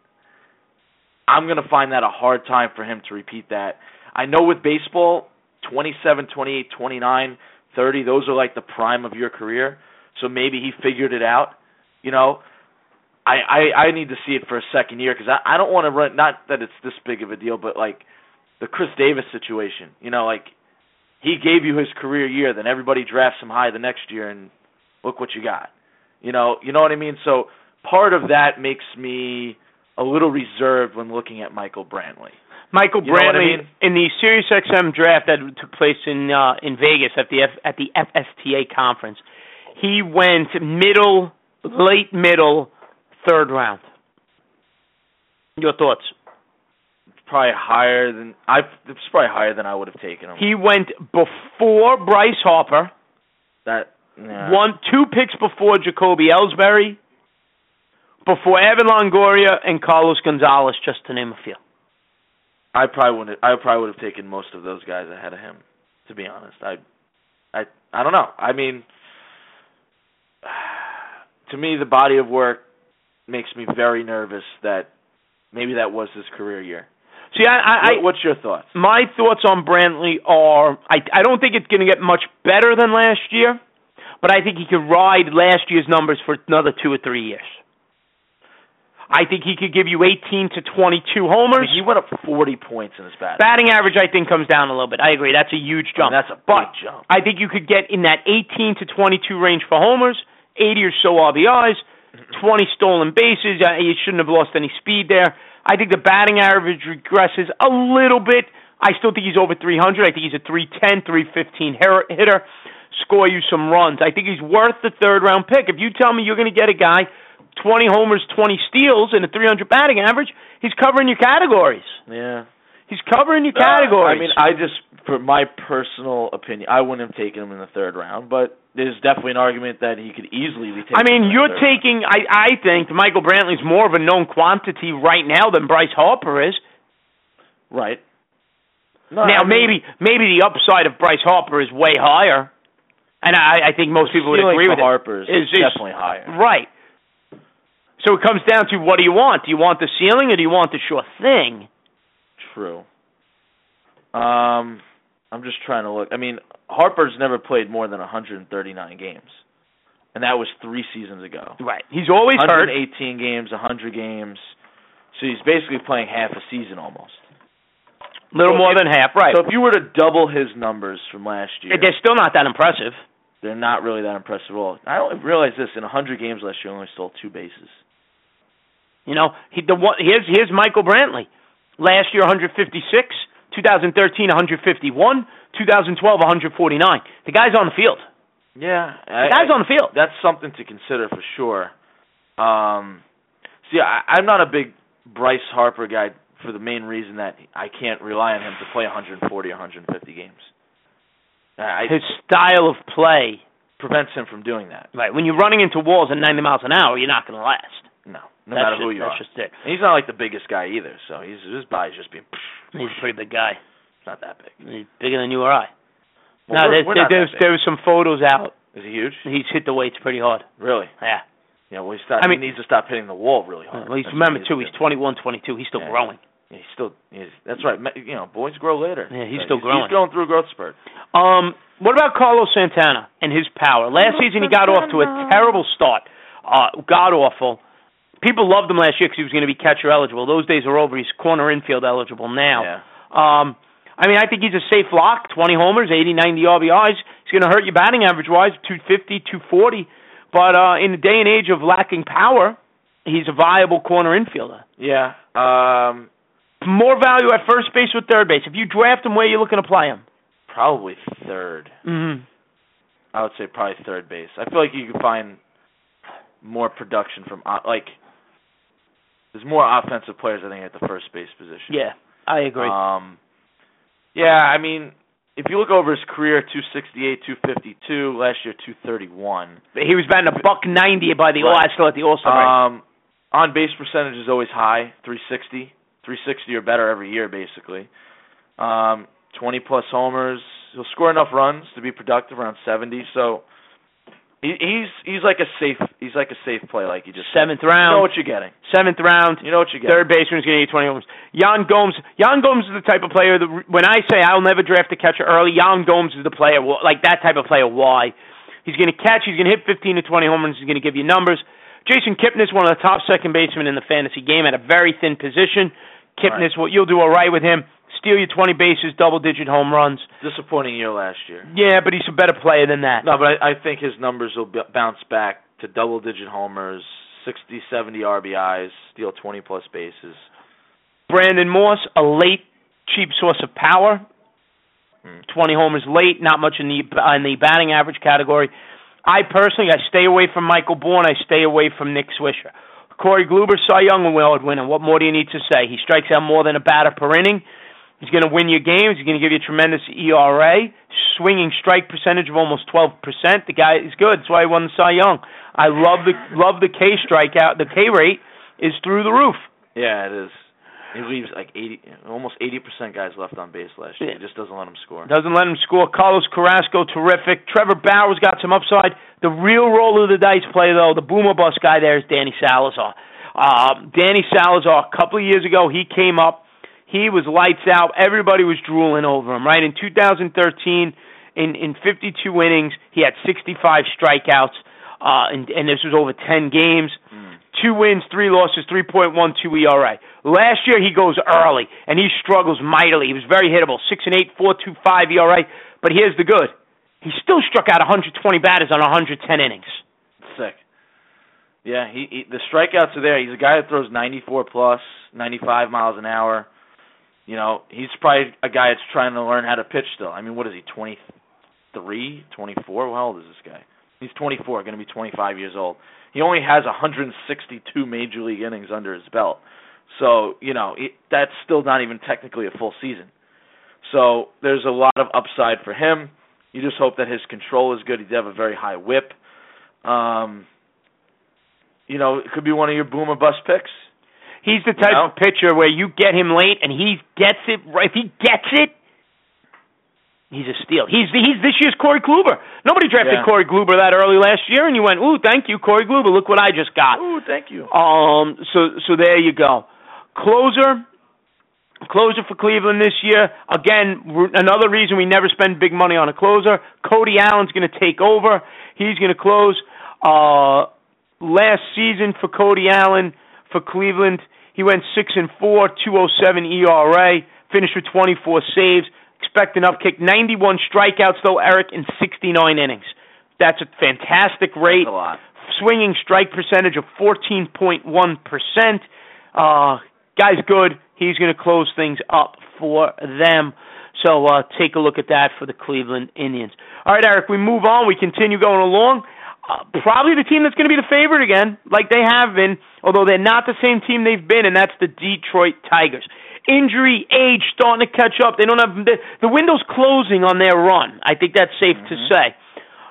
I'm going to find that a hard time for him to repeat that. I know with baseball, 27, 28, 29, 30, those are like the prime of your career. So maybe he figured it out. You know, I I, I need to see it for a second year because I I don't want to run. Not that it's this big of a deal, but like the Chris Davis situation. You know, like he gave you his career year, then everybody drafts him high the next year, and look what you got. You know, you know what I mean. So part of that makes me a little reserved when looking at Michael Brantley. Michael You what I Brantley mean? in the SiriusXM draft that took place in uh, in Vegas at the F, at the FSTA conference. He went middle, late middle, third round. Your thoughts? Probably higher than I. It's probably higher than I would have taken him. He went before Bryce Harper, that yeah. one two picks before Jacoby Ellsbury, before Evan Longoria and Carlos Gonzalez, just to name a few. I probably would. I probably would have taken most of those guys ahead of him. To be honest, I, I, I don't know. I mean, <sighs> to me, the body of work makes me very nervous that maybe that was his career year. See, I, I, What- what's your thoughts? my thoughts on Brantley are I I don't think it's going to get much better than last year, but I think he could ride last year's numbers for another two or three years. I think he could give you 18 to 22 I homers. mean, he went up 40 points in his batting. Batting average, I think, comes down a little bit. I agree. That's a huge I mean, jump. that's a big jump. I think you could get in that 18 to 22 range for homers, 80 or so RBIs, 20 stolen bases. Uh, You shouldn't have lost any speed there. I think the batting average regresses a little bit. I still think he's over 300. I think he's a 310, 315 hitter- hitter. Score you some runs. I think he's worth the third round pick. If you tell me you're going to get a guy 20 homers, 20 steals, and a 300 batting average, he's covering your categories. yeah. He's covering your categories. I mean, I just, for my personal opinion, I wouldn't have taken him in the third round, but there's definitely an argument that he could easily be taken. I mean, you're taking. I I think Michael Brantley's more of a known quantity right now than Bryce Harper is. right. No, now I mean, maybe maybe the upside of Bryce Harper is way higher, and I I think most people would agree with it. Harper is- definitely higher. Right. So it comes down to what do you want? Do you want the ceiling or do you want the sure thing? True. Um, I'm just trying to look. I mean, Harper's never played more than 139 games, and that was three seasons ago. Right. He's always hurt. 118 games, 100 games. So he's basically playing half a season almost. Little So more if- than half. Right. So if you were to double his numbers from last year, They're still not that impressive. they're not really that impressive at all. I don't realize this: in 100 games last year, he only stole two bases. You know, he the one here's here's Michael Brantley. Last year 156, 2013 151, 2012 149. The guy's on the field. Yeah, The guy's on the field. that's something to consider for sure. Um, see, I, I'm not a big Bryce Harper guy for the main reason that I can't rely on him to play 140 or 150 games. I, His style of play. prevents him from doing that. Right. When you're running into walls at 90 miles an hour, you're not going to last. No, no that's matter just, who you that's are. just it. And he's not like the biggest guy either, so he's his body's just being. He's a pretty big guy. It's not that big. He's bigger than you or I. Well, no, we're- there's, we're not there's, there was some photos out. Is he huge? He's hit the weights pretty hard. Really? Yeah. Yeah. Well, he's stop, I mean- he needs to stop hitting the wall really hard. Well, he's That's remember what too. He's needs 21, 22. He's still Yeah. growing. Yeah, he's still. He's, that's right. You know, boys grow later. Yeah, he's So still growing. He's going through a growth spurt. Um, what about Carlos Santana and his power? Last season he got off to a terrible start. Uh, god awful. People loved him last year because he was going to be catcher eligible. Those days are over. He's corner infield eligible now. Yeah. Um, I mean, I think he's a safe lock. 20 homers, 80, 90 RBIs. He's going to hurt your batting average wise, 250, 240. But uh, in the day and age of lacking power, he's a viable corner infielder. Yeah. Um, More value at first base or third base. If you draft him, where are you looking to play him? probably third. Mm-hmm. I would say probably third base. I feel like you can find more production from like. There's more offensive players, I think, at the first base position. Yeah, I agree. Um, yeah, I mean, if you look over his career, 268, 252, last year 231. He was batting a buck ninety by the Right. all still at the All Star. Um, on base percentage is always high, 360, 360 or better every year, basically. Um, 20 plus homers. He'll score enough runs to be productive, around 70. So he, he's he's like a safe he's like a safe play, like you just said. Seventh You know what you're getting. Seventh round. You know what you're getting. Third baseman's going to get 20 homers. Yan Gomes. Yan Gomes is the type of player that when I say I'll never draft a catcher early, Yan Gomes is the player. Like that type of player. Why? He's going to catch. He's going to hit 15 to 20 home runs. He's going to give you numbers. Jason Kipnis, one of the top second basemen in the fantasy game, at a very thin position. Kipnis, what you'll do all right with him. Steal you 20 bases, double-digit home runs. Disappointing year last year. Yeah, but he's a better player than that. No, but I, I think his numbers will b- bounce back to double digit homers, 60, 70 RBIs, steal 20 plus bases. Brandon Moss, a late cheap source of power. Hmm. 20 homers late, not much in the in the batting average category. I personally, I stay away from Michael Bourn. I stay away from Nick Swisher. Corey Kluber, Cy Young Award winner. What more do you need to say? He strikes out more than a batter per inning. He's going to win your games. He's going to give you a tremendous ERA, swinging strike percentage of almost 12%. The guy is good. That's why he won the Cy Young. I love the love the K strikeout. The K rate is through the roof. Yeah, it is. He leaves like 80, almost 80% guys left on base last year. He just doesn't let them score. Doesn't let him score. Carlos Carrasco, terrific. Trevor Bauer's got some upside. The real roll of the dice play, though, the boomer bust guy there is Danny Salazar. Uh, Danny Salazar, a couple of years ago, he came up. He was lights out. Everybody was drooling over him, right? In 2013, in, in 52 innings, he had 65 strikeouts, uh, and, and this was over 10 games. Mm. Two wins, three losses, 3.12 ERA. Last year he goes early and he struggles mightily. He was very hittable, six and eight, four two five ERA. But here's the good: he still struck out 120 batters on 110 innings. Sick. Yeah, he, he the strikeouts are there. He's a guy that throws 94 plus, 95 miles an hour. You know, he's probably a guy that's trying to learn how to pitch still. I mean, what is he, 23, 24? How old is this guy? He's 24, going to be 25 years old. He only has 162 major league innings under his belt. So, you know, it, that's still not even technically a full season. So, there's a lot of upside for him. You just hope that his control is good. He does have a very high whip. Um, you know, it could be one of your boomer bust picks. He's the type You know? of pitcher where you get him late and he gets it. right. If he gets it, he's a steal. He's he's this year's Corey Kluber. Nobody drafted Yeah. Corey Kluber that early last year, and you went, "Ooh, thank you, Corey Kluber. Look what I just got." Ooh, thank you. Um, so so there you go. Closer, closer for Cleveland this year. Again, another reason we never spend big money on a closer. Cody Allen's going to take over. He's going to close. Uh, last season for Cody Allen for Cleveland, he went six and four, two oh seven ERA, finished with twenty four saves. Expect an upkick. Ninety one strikeouts though, Eric, in sixty nine innings. That's a fantastic rate That's a lot. swinging strike percentage of 14.1%. Uh, guy's good. He's going to close things up for them. So uh, take a look at that for the Cleveland Indians. All right, Eric, we move on. We continue going along. Uh, probably the team that's going to be the favorite again, like they have been, although they're not the same team they've been, and that's the Detroit Tigers. Injury, age starting to catch up. They don't have the, the window's closing on their run. I think that's safe to say.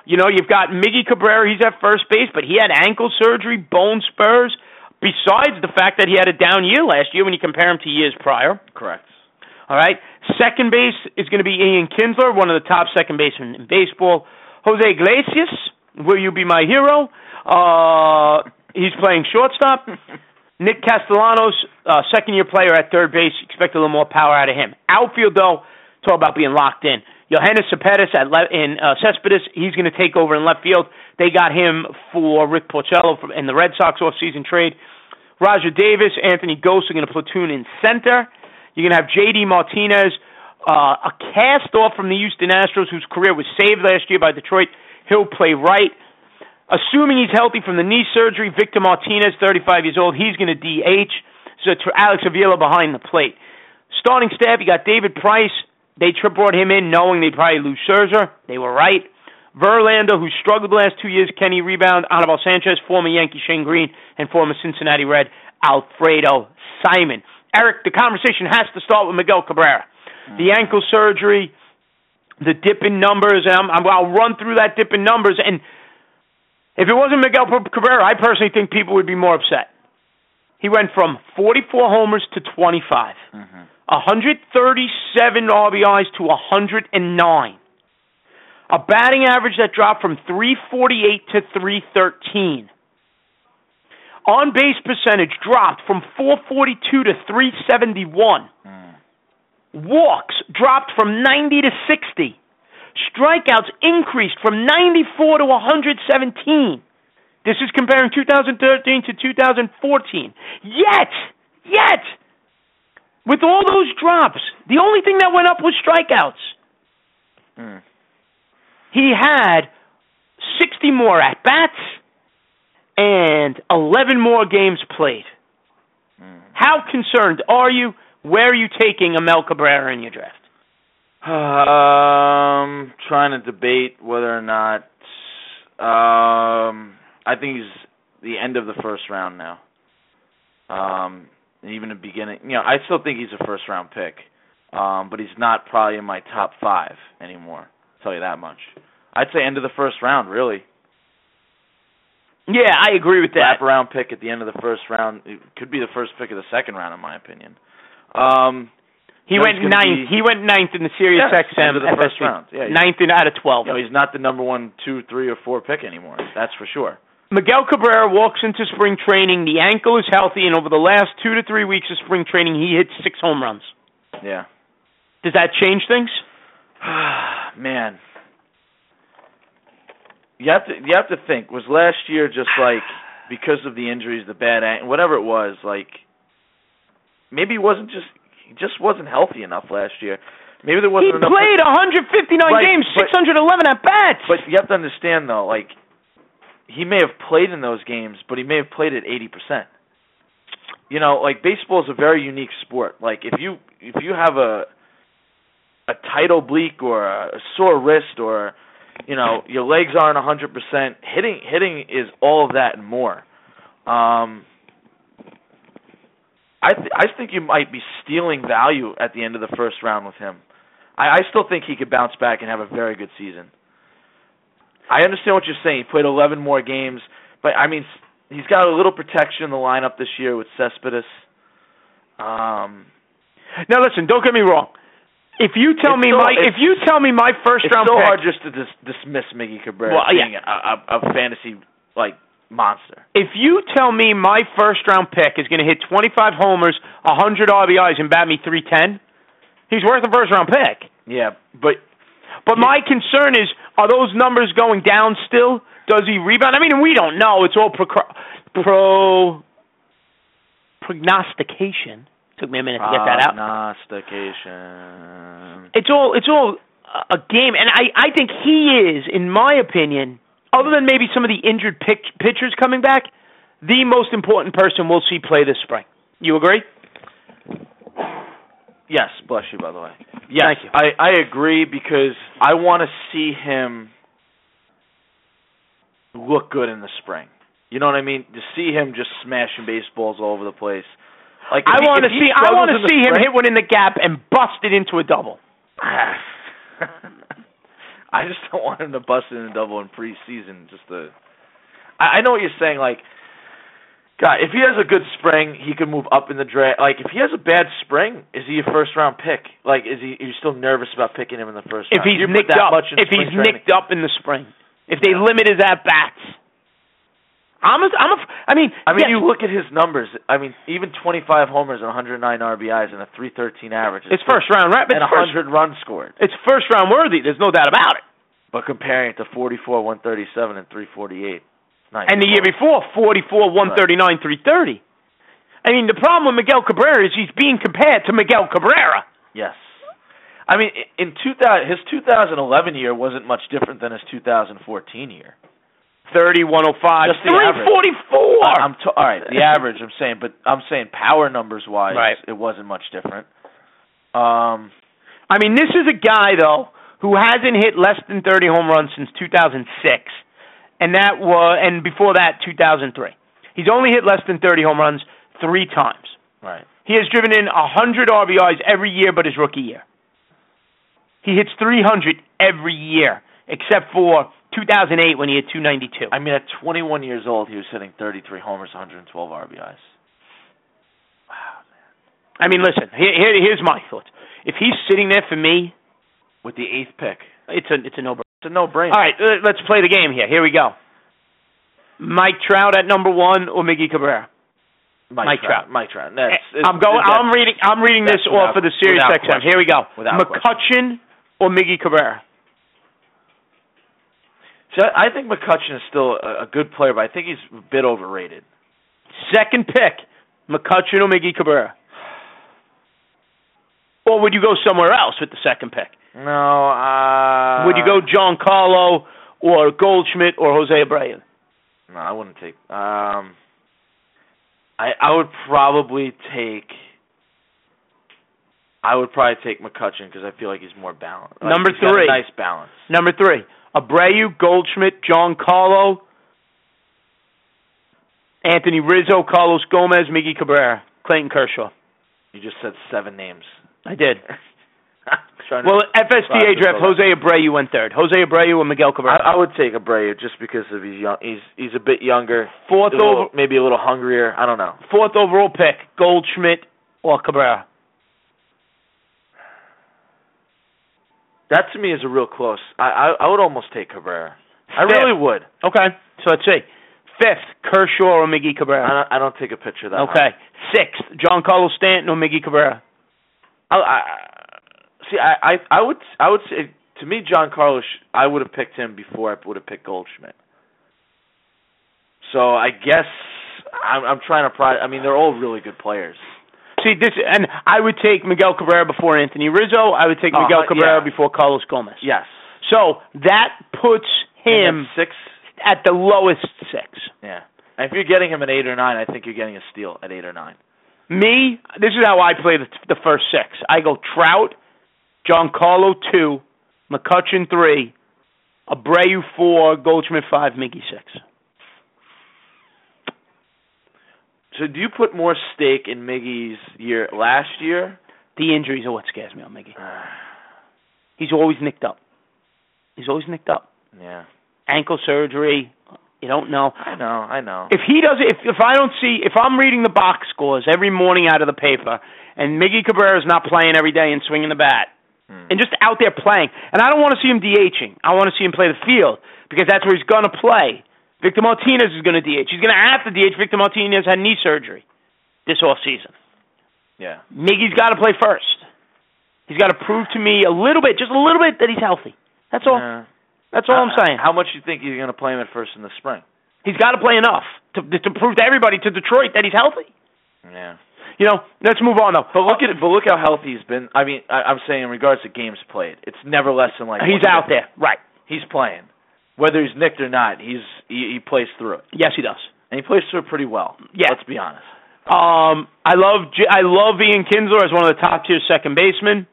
You know, you've got Miggy Cabrera, he's at first base, but he had ankle surgery, bone spurs, besides the fact that he had a down year last year when you compare him to years prior. Correct. All right. Second base is going to be Ian Kinsler, one of the top second basemen in baseball. Jose Iglesias, will you be my hero? Uh, he's playing shortstop. <laughs> Nick Castellanos, uh, second year player at third base. Expect a little more power out of him. Outfield, though, talk about being locked in. Johannes Cepetis at le- in uh, Cespedes, he's going to take over in left field. They got him for Rick Porcello from, in the Red Sox offseason trade. Rajai Davis, Anthony Gose are going to platoon in center. You're going to have J.D. Martinez, uh, a cast off from the Houston Astros, whose career was saved last year by Detroit. He'll play right. Assuming he's healthy from the knee surgery, Victor Martinez, 35 years old, he's going to DH. So Alex Avila behind the plate. Starting staff, you got David Price. They brought him in knowing they'd probably lose Scherzer. They were right. Verlander, who struggled the last two years, Kenny Rebound, Anibal Sanchez, former Yankee Shane Greene, and former Cincinnati Red Alfredo Simon. Eric, the conversation has to start with Miguel Cabrera. The ankle surgery, the dip in numbers, and I'm, I'm, I'll run through that dip in numbers. And if it wasn't Miguel Cabrera, I personally think people would be more upset. He went from 44 homers to 25, Mm-hmm. 137 RBIs to 109. A batting average that dropped from 348 to 313. On base percentage dropped from 442 to 371. Mm. Walks dropped from 90 to 60. Strikeouts increased from 94 to 117. This is comparing 2013 to 2014. Yet, yet, with all those drops, the only thing that went up was strikeouts. Mm. He had 60 more at bats and 11 more games played. Mm. How concerned are you? Where are you taking Amel Cabrera in your draft? Um, trying to debate whether or not. Um, I think he's the end of the first round now. Um, even the beginning. You know, I still think he's a first round pick. Um, but he's not probably in my top five anymore. I'll tell you that much. I'd say end of the first round, really. Yeah, I agree with that. Wraparound pick at the end of the first round. It could be the first pick of the second round, in my opinion. Um, He went ninth. be- He went ninth in the Sirius Yes, XM the first round. Yeah, ninth in out of twelve. you know, he's not the number one, two, three, or four pick anymore. That's for sure. Miguel Cabrera walks into spring training. The ankle is healthy, and over the last two to three weeks of spring training, he hit six home runs. Yeah. Does that change things? <sighs> Man. You have to you have to think was last year just like because of the injuries, the bad whatever it was, like maybe he wasn't just he just wasn't healthy enough last year. Maybe there wasn't enough played 159 Right, games, but- 611 at bats. But you have to understand though, like he may have played in those games, but he may have played at eighty percent. You know, like baseball is a very unique sport. Like if you if you have a a tight oblique or a, sore wrist or you know your legs aren't hundred percent, hitting hitting is all of that and more. Um, I th- I think you might be stealing value at the end of the first round with him. I, I still think he could bounce back and have a very good season. I understand what you're saying. He played 11 more games, but I mean, he's got a little protection in the lineup this year with Cespedes. Um, now listen, don't get me wrong. If you tell It's me so- my if you tell me my first it's round so pick, hard just to dis- dismiss Miggy Cabrera Well, yeah. being a, a, a fantasy like monster. if you tell me my first round pick is going to hit 25 homers, 100 RBIs, and bat me 310, he's worth a first round pick. Yeah, but But my concern is, are those numbers going down still? Does he rebound? I mean, we don't know. It's all pro, pro prognostication. Took me a minute to get that out. Prognostication. It's all it's all a a game, and I I think he is, in my opinion, other than maybe some of the injured pitch, pitchers coming back, the most important person we'll see play this spring. You agree? Yes, bless you, by the way. Yes, Thank you. I I agree because I want to see him look good in the spring. You know what I mean? To see him just smashing baseballs all over the place. Like I want to see I want to see him hit one in the gap and bust it into a double. <laughs> <laughs> I just don't want him to bust in a double in preseason. Just to, I, I know what you're saying. Like, God, if he has a good spring, he could move up in the draft. Like, if he has a bad spring, is he a first round pick? Like, is he? Are you still nervous about picking him in the first If round? he's nicked that up, much in if he's training. nicked up in the spring, if they limit his at bats, I'm a, I'm a, I mean, I mean, yes, you look at his numbers. I mean, even 25 homers and 109 RBIs and a 313 average. it's first round, right? But and it's first, 100 runs scored. it's first round worthy. There's no doubt about it. But comparing it to 44, 137, and 348. Nice. And the year before, 44, 139, 330. I mean, the problem with Miguel Cabrera is he's being compared to Miguel Cabrera. Yes. I mean, in 2000, his 2011 year wasn't much different than his 2014 year. 30, 105, Just the average. 344. I- I'm t- all right. The average, I'm saying, but I'm saying power numbers wise, Right. it wasn't much different. Um, I mean, this is a guy though who hasn't hit less than 30 home runs since 2006, and that was and before that 2003. He's only hit less than 30 home runs three times. right. He has driven in a 100 RBIs every year but his rookie year. He hits 300 every year, except for 2008 when he had 292. I mean, at 21 years old, he was hitting 33 homers, 112 RBIs. Wow, man. I mean, listen. Here, here, here's my thoughts. If he's sitting there for me, With the eighth pick, it's a it's a no. it's a no-brainer. All right, let's play the game here. Here we go. Mike Trout at number one or Miggy Cabrera? Mike, Mike Trout. Trout. Mike Trout. That's, Eh, I'm going. I'm reading. I'm reading this that's off of the Sirius without XM. Here we go. Without McCutchen or Miggy Cabrera? See, I think McCutchen is still a, a good player, but I think he's a bit overrated. Second pick, McCutchen or Miggy Cabrera? Or would you go somewhere else with the second pick? No. Uh, would you go Giancarlo or Goldschmidt or Jose Abreu? No, I wouldn't take. Um, I I would probably take. I would probably take McCutchen because I feel like he's more balanced. Like, Number he's got a three. nice balance. Number three, Abreu, Goldschmidt, Giancarlo, Anthony Rizzo, Carlos Gomez, Miggy Cabrera, Clayton Kershaw. You just said seven names. I did. <laughs> Well, FSTA Process draft. Jose Abreu went third. Jose Abreu and Miguel Cabrera? I, I would take Abreu just because of he's young. He's he's a bit younger. fourth a little- over, maybe a little hungrier. I don't know. fourth overall pick, Goldschmidt or Cabrera. That to me is a real close. I I, I would almost take Cabrera. I really would. Okay, so let's see. Fifth, Kershaw or Miggy I Cabrera. don't, I don't take a picture that. Okay. Sixth, Giancarlo Stanton or Miggy Cabrera. I, I see. I, I I would I would say to me John Carlos. I would have picked him before I would have picked Goldschmidt. So I guess I'm, I'm trying to. Pri- I mean, they're all really good players. See this, and I would take Miguel Cabrera before Anthony Rizzo. I would take Uh-huh, Miguel Cabrera yeah. before Carlos Gomez. Yes. So that puts him six. at the lowest six. Yeah. And if you're getting him at eight or nine, I think you're getting a steal at eight or nine. Me, this is how I play the, the first six. I go Trout, Giancarlo two, McCutchen three, Abreu four, Goldschmidt five, Mickey six. So do you put more stake in Miggy's year last year? The injuries are what scares me on Mickey. He's always nicked up. He's always nicked up. yeah. Ankle surgery. You don't know. I know. I know. If he does, if if I don't see, if I'm reading the box scores every morning out of the paper, and Miggy Cabrera's not playing every day and swinging the bat, Hmm. and just out there playing, and I don't want to see him DHing. I want to see him play the field because that's where he's gonna play. Victor Martinez is gonna DH. He's gonna have to DH. Victor Martinez had knee surgery this off season. Yeah. Miggy's got to play first. He's got to prove to me a little bit, just a little bit, that he's healthy. That's all. Yeah. That's all I'm uh, saying. How much you think you're going to play him at first in the spring? He's got to play enough to to prove to everybody to Detroit that he's healthy. Yeah. You know, let's move on though. But look at it. but look how healthy he's been. I mean, I, I'm saying in regards to games played, it's never less than like he's out there, right? He's playing, whether he's nicked or not. He's he, he plays through it, Yes, he does. and he plays through it pretty well. Yeah. Let's be honest. Um, I love I love Ian Kinsler as one of the top tier second basemen.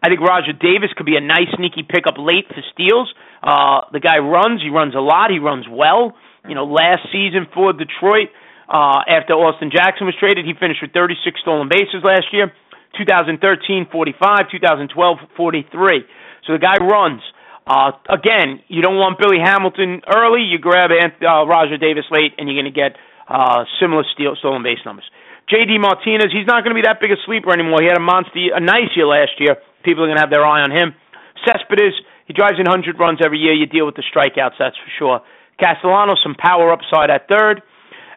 I think Rajai Davis could be a nice sneaky pickup late for steals. Uh, the guy runs. He runs a lot. He runs well. You know, last season for Detroit, uh, after Austin Jackson was traded, he finished with 36 stolen bases last year. 2013, 45. 2012, 43. So the guy runs. Uh, again, you don't want Billy Hamilton early. You grab Ant- uh, Rajai Davis late, and you're going to get uh, similar steal, stolen base numbers. J.D. Martinez, he's not going to be that big a sleeper anymore. He had a monster, a nice year last year. People are going to have their eye on him. Cespedes, he drives in 100 runs every year. You deal with the strikeouts, that's for sure. Castellanos, some power upside at third.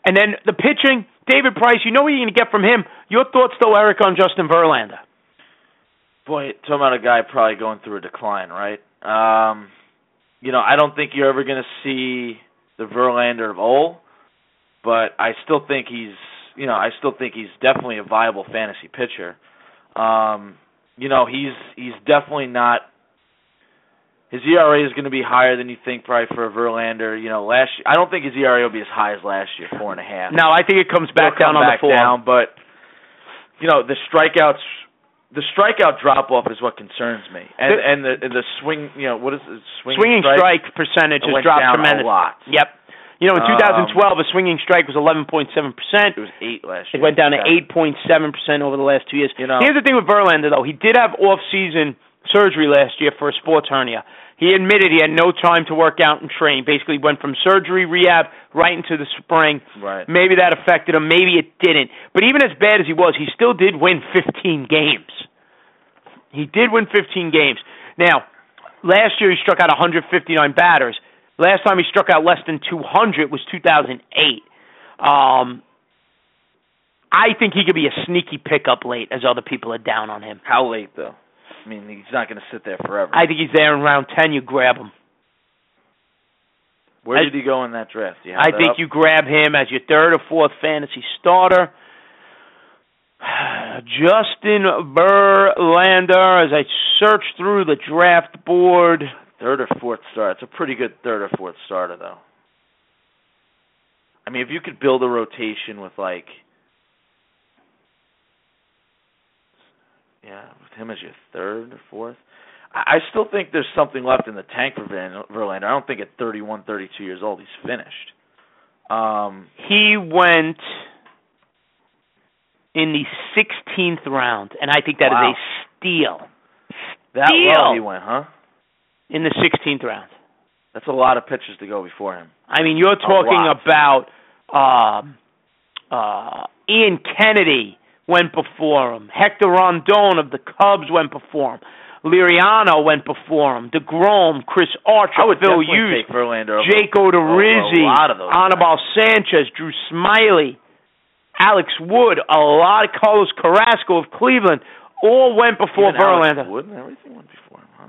And then the pitching, David Price, you know what you're going to get from him. Your thoughts, though, Eric, on Justin Verlander? Boy, talking about a guy probably going through a decline, right? Um, you know, I don't think you're ever going to see the Verlander of old, but I still think he's, you know, I still think he's definitely a viable fantasy pitcher. Um, you know, he's he's definitely not. His ERA is going to be higher than you think, probably for a Verlander. You know, last year, I don't think his ERA will be as high as last year, four and a half. No, I think it comes back It'll down come on back the form. down, but you know the strikeouts, the strikeout drop off is what concerns me, and The- and the the swing, you know what is it, swing Swinging strike, percentage has dropped down tremendous. a lot. Yep. You know, in Um, 2012, a swinging strike was 11.7%. It was eight last year. It went down to 8.7% over the last two years. You know- Here's the thing with Verlander, though. He did have off-season surgery last year for a sports hernia. He admitted he had no time to work out and train. Basically, went from surgery rehab right into the spring. Right. Maybe that affected him. Maybe it didn't. But even as bad as he was, he still did win 15 games. He did win 15 games. Now, last year he struck out 159 batters. Last time he struck out less than 200 was 2008. Um, I think he could be a sneaky pickup late, as other people are down on him. How late though? I mean, he's not going to sit there forever. I think he's there in round 10. You grab him. Where I- did he go in that draft? I that think up? you grab him as your third or fourth fantasy starter. <sighs> Justin Verlander, as I search through the draft board, third or fourth start. It's a pretty good third or fourth starter though. I mean, if you could build a rotation with like, yeah, with him as your third or fourth. I I still think there's something left in the tank for Van Verlander. I don't think at 31, 32 years old he's finished. Um, he went in the 16th round, and I think that is Wow. a steal that Steal. low he went, huh? in the 16th round. That's a lot of pitchers to go before him. I mean, you're talking about um, uh, Ian Kennedy went before him. Hector Rondon of the Cubs went before him. Liriano went before him. DeGrom, Chris Archer, I would Phil Hughes, take Verlander over. Jake Odorizzi, Anibal Sanchez, Drew Smyly, Alex Wood, a lot of Carlos Carrasco of Cleveland, all went before Even Alex Verlander. Wood and everything went before him, huh?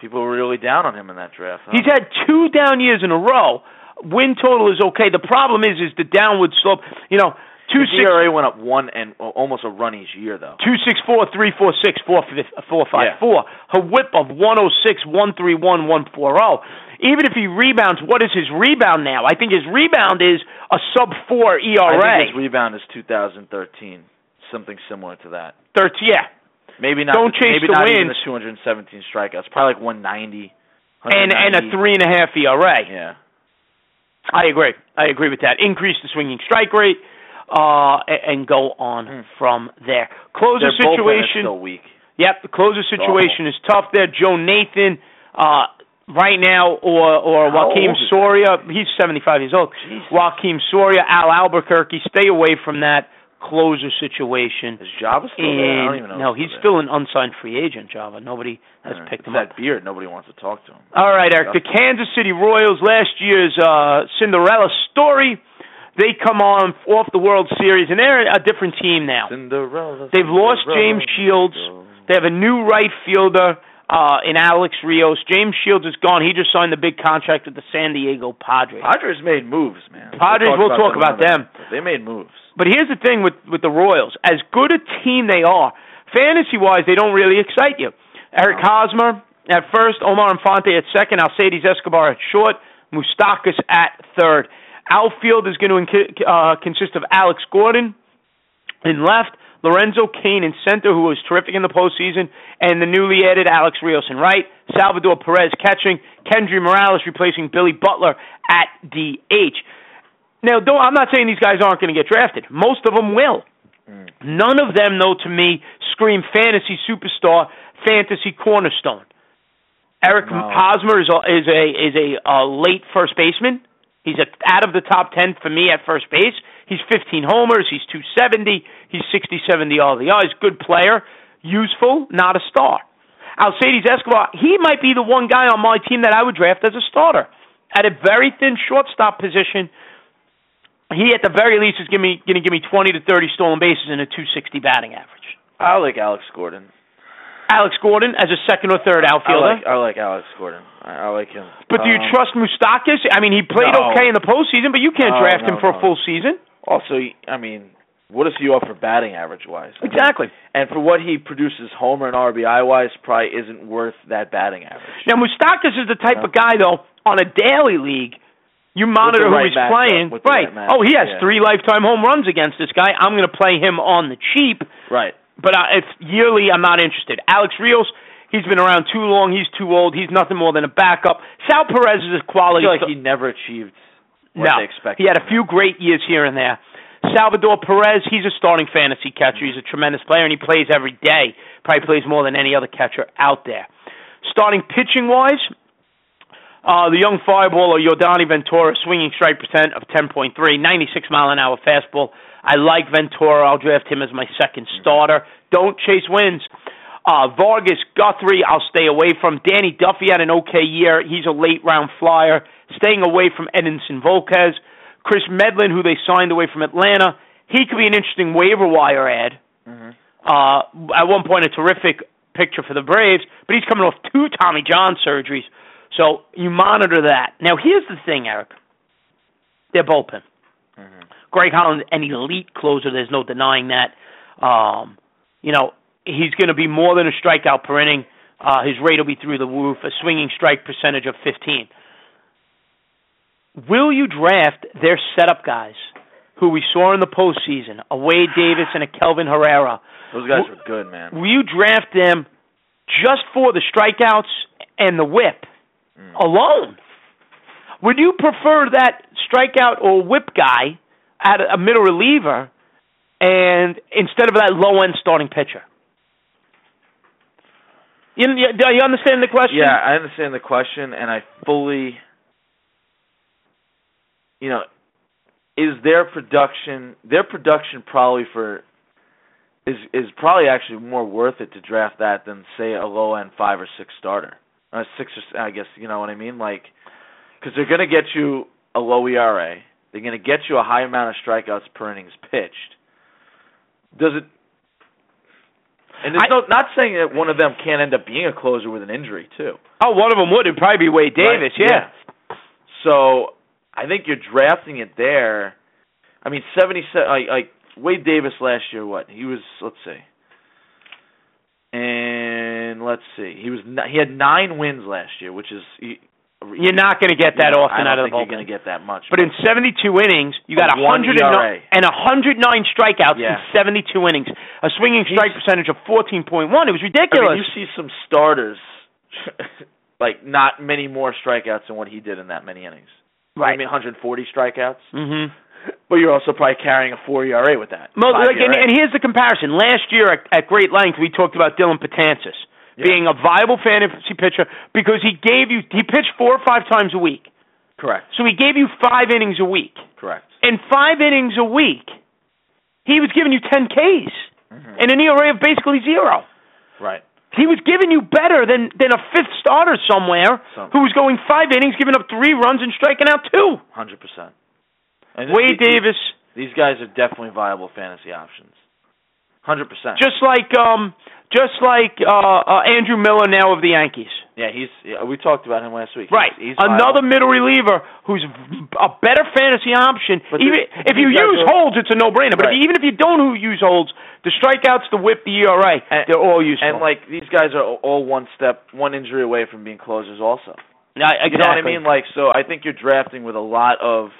People were really down on him in that draft. Huh? He's had two down years in a row. Win total is okay. The problem is, is the downward slope. You know, two His six ERA went up one and uh, almost a run each year though. two six four three four six four four five four. Her whip of one oh six one three one one four oh. Even if he rebounds, what is his rebound now? I think his rebound is a sub four I ERA. think his rebound is 2013, something similar to that. Thirteen, yeah. Maybe not. Don't the, chase maybe the not even wins. the 217 strikeouts. Probably like 190. And and a three and a half ERA. Yeah. I agree. I agree with that. Increase the swinging strike rate, uh, and go on Hmm. from there. Closer Their is situation. still weak. Yep, the closer situation is tough there. Joe Nathan, uh, right now, or or How is Soria. He's 75 years old. Jesus. Joakim Soria, Al Albuquerque. Stay away from that closer situation. Is Joba still there? I don't even know. no, he's still an unsigned free agent, Joba. Nobody has Yeah, picked it's him that up. beard. Nobody wants to talk to him. All right, Eric. The Kansas City Royals, last year's uh, Cinderella story. They come on off the World Series, and they're a different team now. Cinderella. They've lost James Shields. They have a new right fielder uh, in Alex Rios. James Shields is gone. He just signed the big contract with the San Diego Padres. Padres made moves, man. Padres, we'll talk about them. another- They made moves. But here's the thing with with the Royals: as good a team they are, fantasy wise, they don't really excite you. Eric. Hosmer at first, Omar Infante at second, Alcides Escobar at short, Moustakas at third. Outfield is going to uh, consist of Alex Gordon in left, Lorenzo Cain in center, who was terrific in the postseason, and the newly added Alex Rios in right, Salvador Perez catching, Kendry Morales replacing Billy Butler at DH. Now, don't, I'm not saying these guys aren't going to get drafted. Most of them will. Mm. None of them, though, to me, scream fantasy superstar, fantasy cornerstone. Eric No. Hosmer is a is a is a uh, late first baseman. He's out of the top ten for me at first base. He's 15 homers. He's 270. He's 60, 70 RBIs. Good player, useful, not a star. Alcides Escobar, he might be the one guy on my team that I would draft as a starter at a very thin shortstop position. He, at the very least, is going to give me 20 to 30 stolen bases and a 260 batting average. I like Alex Gordon. Alex Gordon as a second or third I outfielder. like I like Alex Gordon. I, I like him. but do you Um, trust Moustakas? I mean, he played no. okay in the postseason, but you can't No, draft him for no. a full season. Also, I mean, what does he offer batting average wise? Exactly. And for what he produces, homer and RBI wise, probably isn't worth that batting average. Now, Moustakas is the type of guy, though, on a daily league, you monitor who right he's playing. Right. right oh, he has yeah. three lifetime home runs against this guy. I'm going to play him on the cheap, Right. But uh, if yearly, I'm not interested. Alex Rios, he's been around too long. He's too old. He's nothing more than a backup. Sal Perez is a I quality. feel like he never achieved what no, they expected. he had a few great years here and there. Salvador Perez, he's a starting fantasy catcher. He's a tremendous player, and he plays every day. Probably plays more than any other catcher out there. Starting pitching wise, uh, the young fireballer Yordano Ventura, swinging strike percent of 10.3, 96 mile an hour fastball. I like Ventura. I'll draft him as my second starter. Don't chase wins. Uh, Vargas Guthrie, I'll stay away from. Danny Duffy had an okay year. He's a late round flyer. Staying away from Edinson Volquez. Kris Medlen, who they signed away from Atlanta, he could be an interesting waiver wire ad. Mm-hmm. Uh, at one point, a terrific picture for the Braves, but he's coming off two Tommy John surgeries. So you monitor that. Now, here's the thing, Eric. Their bullpen. Mm-hmm. Greg Holland, an elite closer. There's no denying that. Um, you know, he's going to be more than a strikeout per inning. Uh, his rate will be through the roof. A swinging strike percentage of 15. Will you draft their setup guys, who we saw in the postseason, a Wade Davis and a Kelvin Herrera? Those guys were good, man. Will you draft them just for the strikeouts and the whip Mm. alone? Would you prefer that strikeout or whip guy at a middle reliever, and instead of that low end starting pitcher? You, do you understand the question? Yeah, I understand the question, and I fully, you know, is their production their production probably for is is probably actually more worth it to draft that than say a low end five or six starter, uh, six or I guess you know what I mean, like because they're going to get you a low ERA, they're going to get you a high amount of strikeouts per innings pitched. Does it and there's I- no, not saying that one of them can't end up being a closer with an injury too. Oh, one of them would. It'd probably be Wade Davis. Right? Yeah. So I think you're drafting it there. I mean, seventy like, like Wade Davis last year. What he was? Let's see. And let's see. He was he had nine wins last year, which is You're not going to get that you know, often I out of the bullpen. You're going to get that much. But in 72 innings, you got A one 109 ERA. and 109 strikeouts Yeah. in 72 innings, a swinging strike percentage of 14.1. It was I ridiculous. mean, you see some starters <laughs> like not many more strikeouts than what he did in that many innings. Right. I mean, 140 strikeouts. Mhm. But you're also probably carrying a four ERA with that. Well, like, and, and here's the comparison. Last year at, at great length, we talked about Dellin Betances Yeah. being a viable fantasy pitcher because he gave you he pitched four or five times a week. correct, So he gave you five innings a week. correct. And five innings a week, he was giving you 10 Ks Mhm. and an ERA of basically zero. Right. He was giving you better than than a fifth starter somewhere Some- who was going five innings, giving up three runs and striking out two. Hundred percent. Wade these- Davis, These guys are definitely viable fantasy options. Hundred percent. just like um, just like uh, uh, Andrew Miller now of the Yankees. Yeah, he's. Yeah, we talked about him last week. Right, He's, he's another middle reliever who's a better fantasy option. But even if you use holds, it's a no-brainer. But Right. even if you don't use holds, the strikeouts, the whip, the ERA, And- they're all useful. And like these guys are all one step, one injury away from being closers. Also, Yeah, I, you know what I mean? Like, so I think you're drafting with a lot of,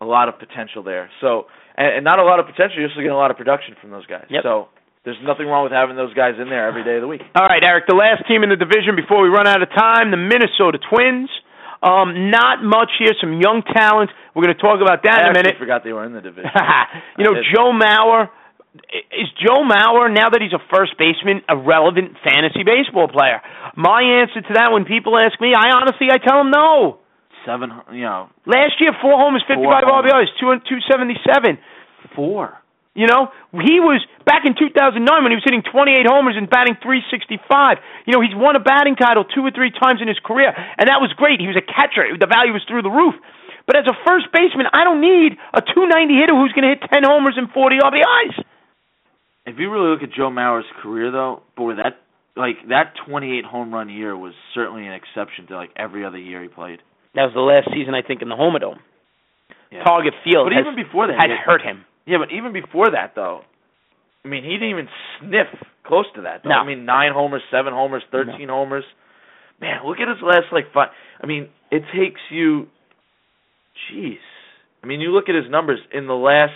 a lot of potential there. So, and, and not a lot of potential. You're still getting a lot of production from those guys. Yep. So there's nothing wrong with having those guys in there every day of the week. All right, Eric, the last team in the division before we run out of time, the Minnesota Twins. Um, not much here, some young talent. We're going to talk about that I in a minute. forgot they were in the division. <laughs> you know. Joe Mauer. Is Joe Mauer, now that he's a first baseman, a relevant fantasy baseball player? My answer to that, when people ask me, I honestly, I tell them no. Seven, you know, Last year, four homers, 55 Four. RBIs, two two seventy seven. four. You know, he was back in 2009 when he was hitting 28 homers and batting 365. You know, he's won a batting title two or three times in his career, and that was great. He was a catcher; the value was through the roof. But as a first baseman, I don't need a 290 hitter who's going to hit 10 homers and 40 RBIs. If you really look at Joe Mauer's career, though, boy, that like that 28 home run year was certainly an exception to like every other year he played. That was the last season, I think, in the Homodome. Yeah. Target Field But has, even before that, had he had- hurt him. Yeah, but even before that, though, I mean, he didn't even sniff close to that. Though. No. I mean, nine homers, seven homers, thirteen homers. Man, look at his last like five. I mean, it takes you. Jeez. I mean, you look at his numbers in the last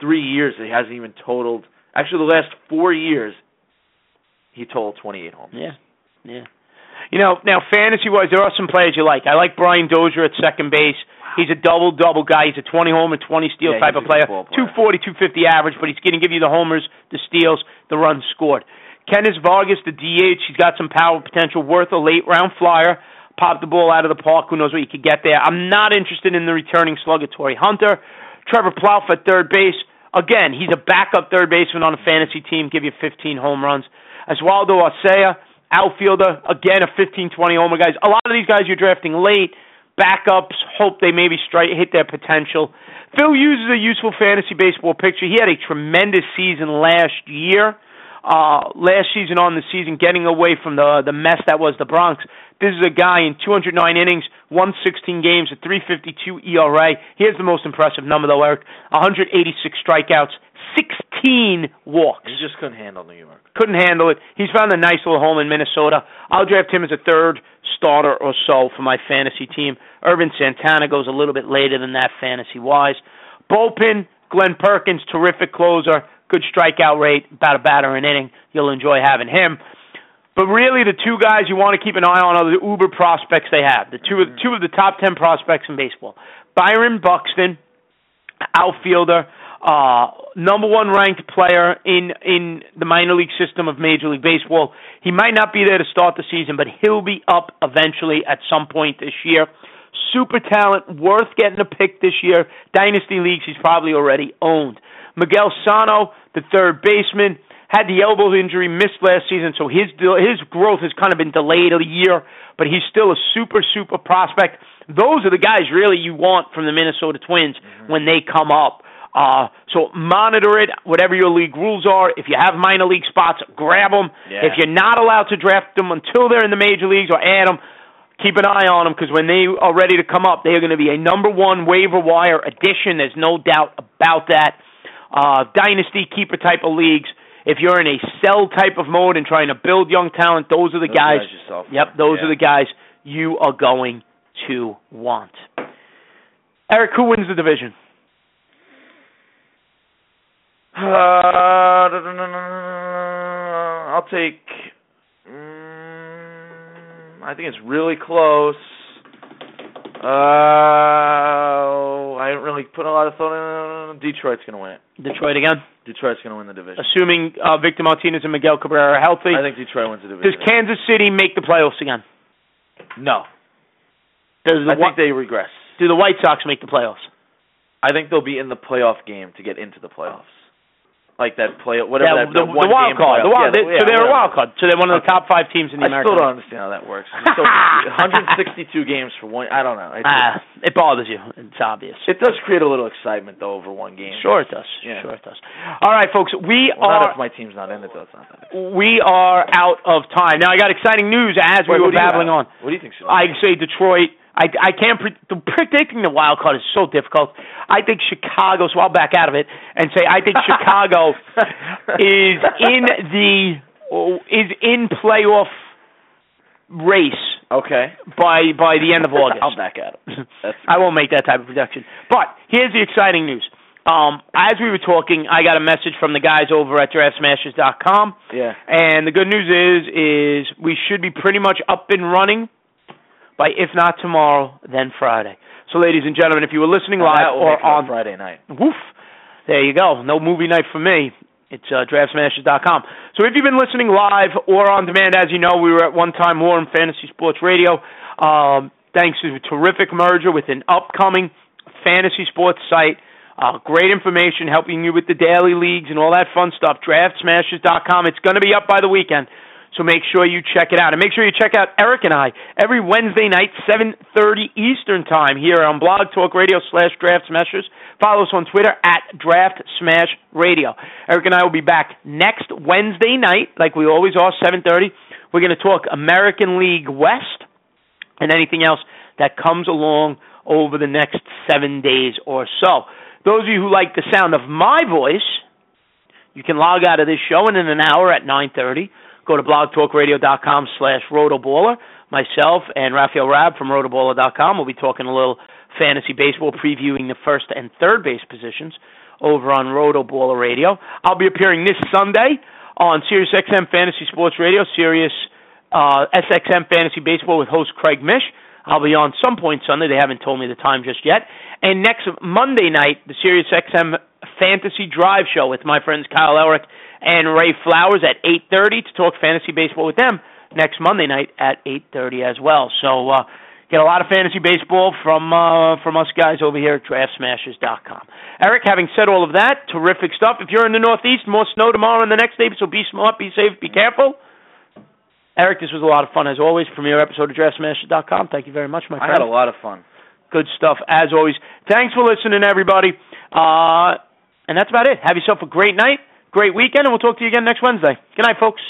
three years. He hasn't even totaled. Actually, the last four years, he totaled 28 homers. Yeah, yeah. You know, now fantasy wise, there are some players you like. I like Brian Dozier at second base. He's a double double guy. He's a 20 homer, 20 steal Yeah, type of player. player. 240, 250 average, but he's going to give you the homers, the steals, the runs scored. Kennys Vargas, the DH, he's got some power potential, worth a late round flyer. Pop the ball out of the park. Who knows what you could get there? I'm not interested in the returning slugger Torii Hunter. Trevor Plouffe at third base. Again, he's a backup third baseman on a fantasy team. Give you 15 home runs. Oswaldo Arcia, outfielder. Again, a 15, 20 homer guys. A lot of these guys you're drafting late. Backups hope they maybe strike hit their potential. Phil Hughes a useful fantasy baseball picture. He had a tremendous season last year. Uh, last season on the season, getting away from the the mess that was the Bronx. This is a guy in 209 innings, 116 games, a 352 ERA. Here's the most impressive number though, Eric: 186 strikeouts, 16 walks. He just couldn't handle New York. Couldn't handle it. He's found a nice little home in Minnesota. I'll draft him as a third starter or so for my fantasy team. Ervin Santana goes a little bit later than that fantasy wise. Bullpen, Glen Perkins, terrific closer, good strikeout rate, about a batter an inning. You'll enjoy having him. But really, the two guys you want to keep an eye on are the uber prospects they have. The two of two of the top ten prospects in baseball. Byron Buxton, outfielder, uh, number one ranked player in in the minor league system of Major League Baseball. He might not be there to start the season, but he'll be up eventually at some point this year. Super talent, worth getting a pick this year. Dynasty leagues, he's probably already owned. Miguel Sano, the third baseman, had the elbow injury, missed last season, so his his growth has kind of been delayed a year, but he's still a super super prospect. Those are the guys really you want from the Minnesota Twins mm-hmm. when they come up. Uh, so monitor it, whatever your league rules are. If you have minor league spots, grab them. Yeah. If you're not allowed to draft them until they're in the major leagues or add them, keep an eye on them because when they are ready to come up, they are going to be a number one waiver wire addition. There's no doubt about that. Uh, dynasty keeper type of leagues. If you're in a sell type of mode and trying to build young talent, those are the those guys. guys yep, those yeah. are the guys you are going to want. Eric, who wins the division? Uh, I'll take. Um, I think it's really close. Uh, I didn't really put a lot of thought in. Detroit's going to win it. Detroit again. Detroit's going to win the division. Assuming uh, Victor Martinez and Miguel Cabrera are healthy. I think Detroit wins the division. Does Kansas City make the playoffs again? No. Does the I think they regress. Do the White Sox make the playoffs? I think they'll be in the playoff game to get into the playoffs like that play whatever yeah, that, the, that one the wild game card. The wild, yeah, they, yeah, so they're a wild card. So they're one of the top five teams in the I American. still don't understand how that works. So 162 <laughs> games for one. I don't know. It's Ah, it bothers you. It's obvious. it does create a little excitement though over one game. Sure, it does. Yeah. Sure, it does. All right, folks. We Well, are not if my team's not in it though. It's not that. we are out of time. Now I got exciting news as we were what do you babbling on. What do you think? Should I say Detroit. I, I can't pre- the predicting the wild card is so difficult. I think Chicago. So I'll back out of it and say I think <laughs> Chicago is in the is in playoff race okay. by by the end of <laughs> August. I'll back out. That's I won't make that type of prediction. But here's the exciting news. Um, as we were talking, I got a message from the guys over at DraftSmashers.com, yeah. and the good news is is we should be pretty much up and running by if not tomorrow, then Friday. So, ladies and gentlemen, if you were listening live or on Friday night. Woof. There you go. No movie night for me. It's uh, DraftSmashers.com. So if you've been listening live or on demand, as you know, we were at one time WarRoom Fantasy Sports Radio. Um, thanks to a terrific merger with an upcoming fantasy sports site. Uh, great information helping you with the daily leagues and all that fun stuff. DraftSmashers.com. It's going to be up by the weekend. So make sure you check it out, and make sure you check out Eric and I every Wednesday night, 7:30 Eastern Time, here on Blog Talk Radio slash Draft Smashers. Follow us on Twitter at Draft Smash Radio. Eric and I will be back next Wednesday night, like we always are, 7:30. We're going to talk American League West and anything else that comes along over the next seven days or so. Those of you who like the sound of my voice, you can log out of this show, and in an hour at 9:30 go to blogtalkradio.com slash rotoballer. Myself and Raphael Rab from rotoballer.com will be talking a little fantasy baseball, previewing the first and third base positions over on Rotoballer Radio. I'll be appearing this Sunday on Sirius XM Fantasy Sports Radio, Sirius uh, SXM Fantasy Baseball with host Craig Mish. I'll be on some point Sunday. They haven't told me the time just yet. And next Monday night, the Sirius XM Fantasy Drive Show with my friends Kyle Elfrink and Ray Flowers at 8:30 to talk fantasy baseball with them next Monday night at 8:30 as well. So uh, get a lot of fantasy baseball from uh, from us guys over here at DraftSmashers.com. Eric, having said all of that, terrific stuff. If you're in the Northeast, more snow tomorrow and the next day, so be smart, be safe, be careful. Eric, this was a lot of fun as always. Premiere episode of DraftSmashers.com. Thank you very much, my friend. I had a lot of fun. Good stuff as always. Thanks for listening, everybody. Uh, and that's about it. Have yourself a great night, great weekend, and we'll talk to you again next Wednesday. Good night, folks.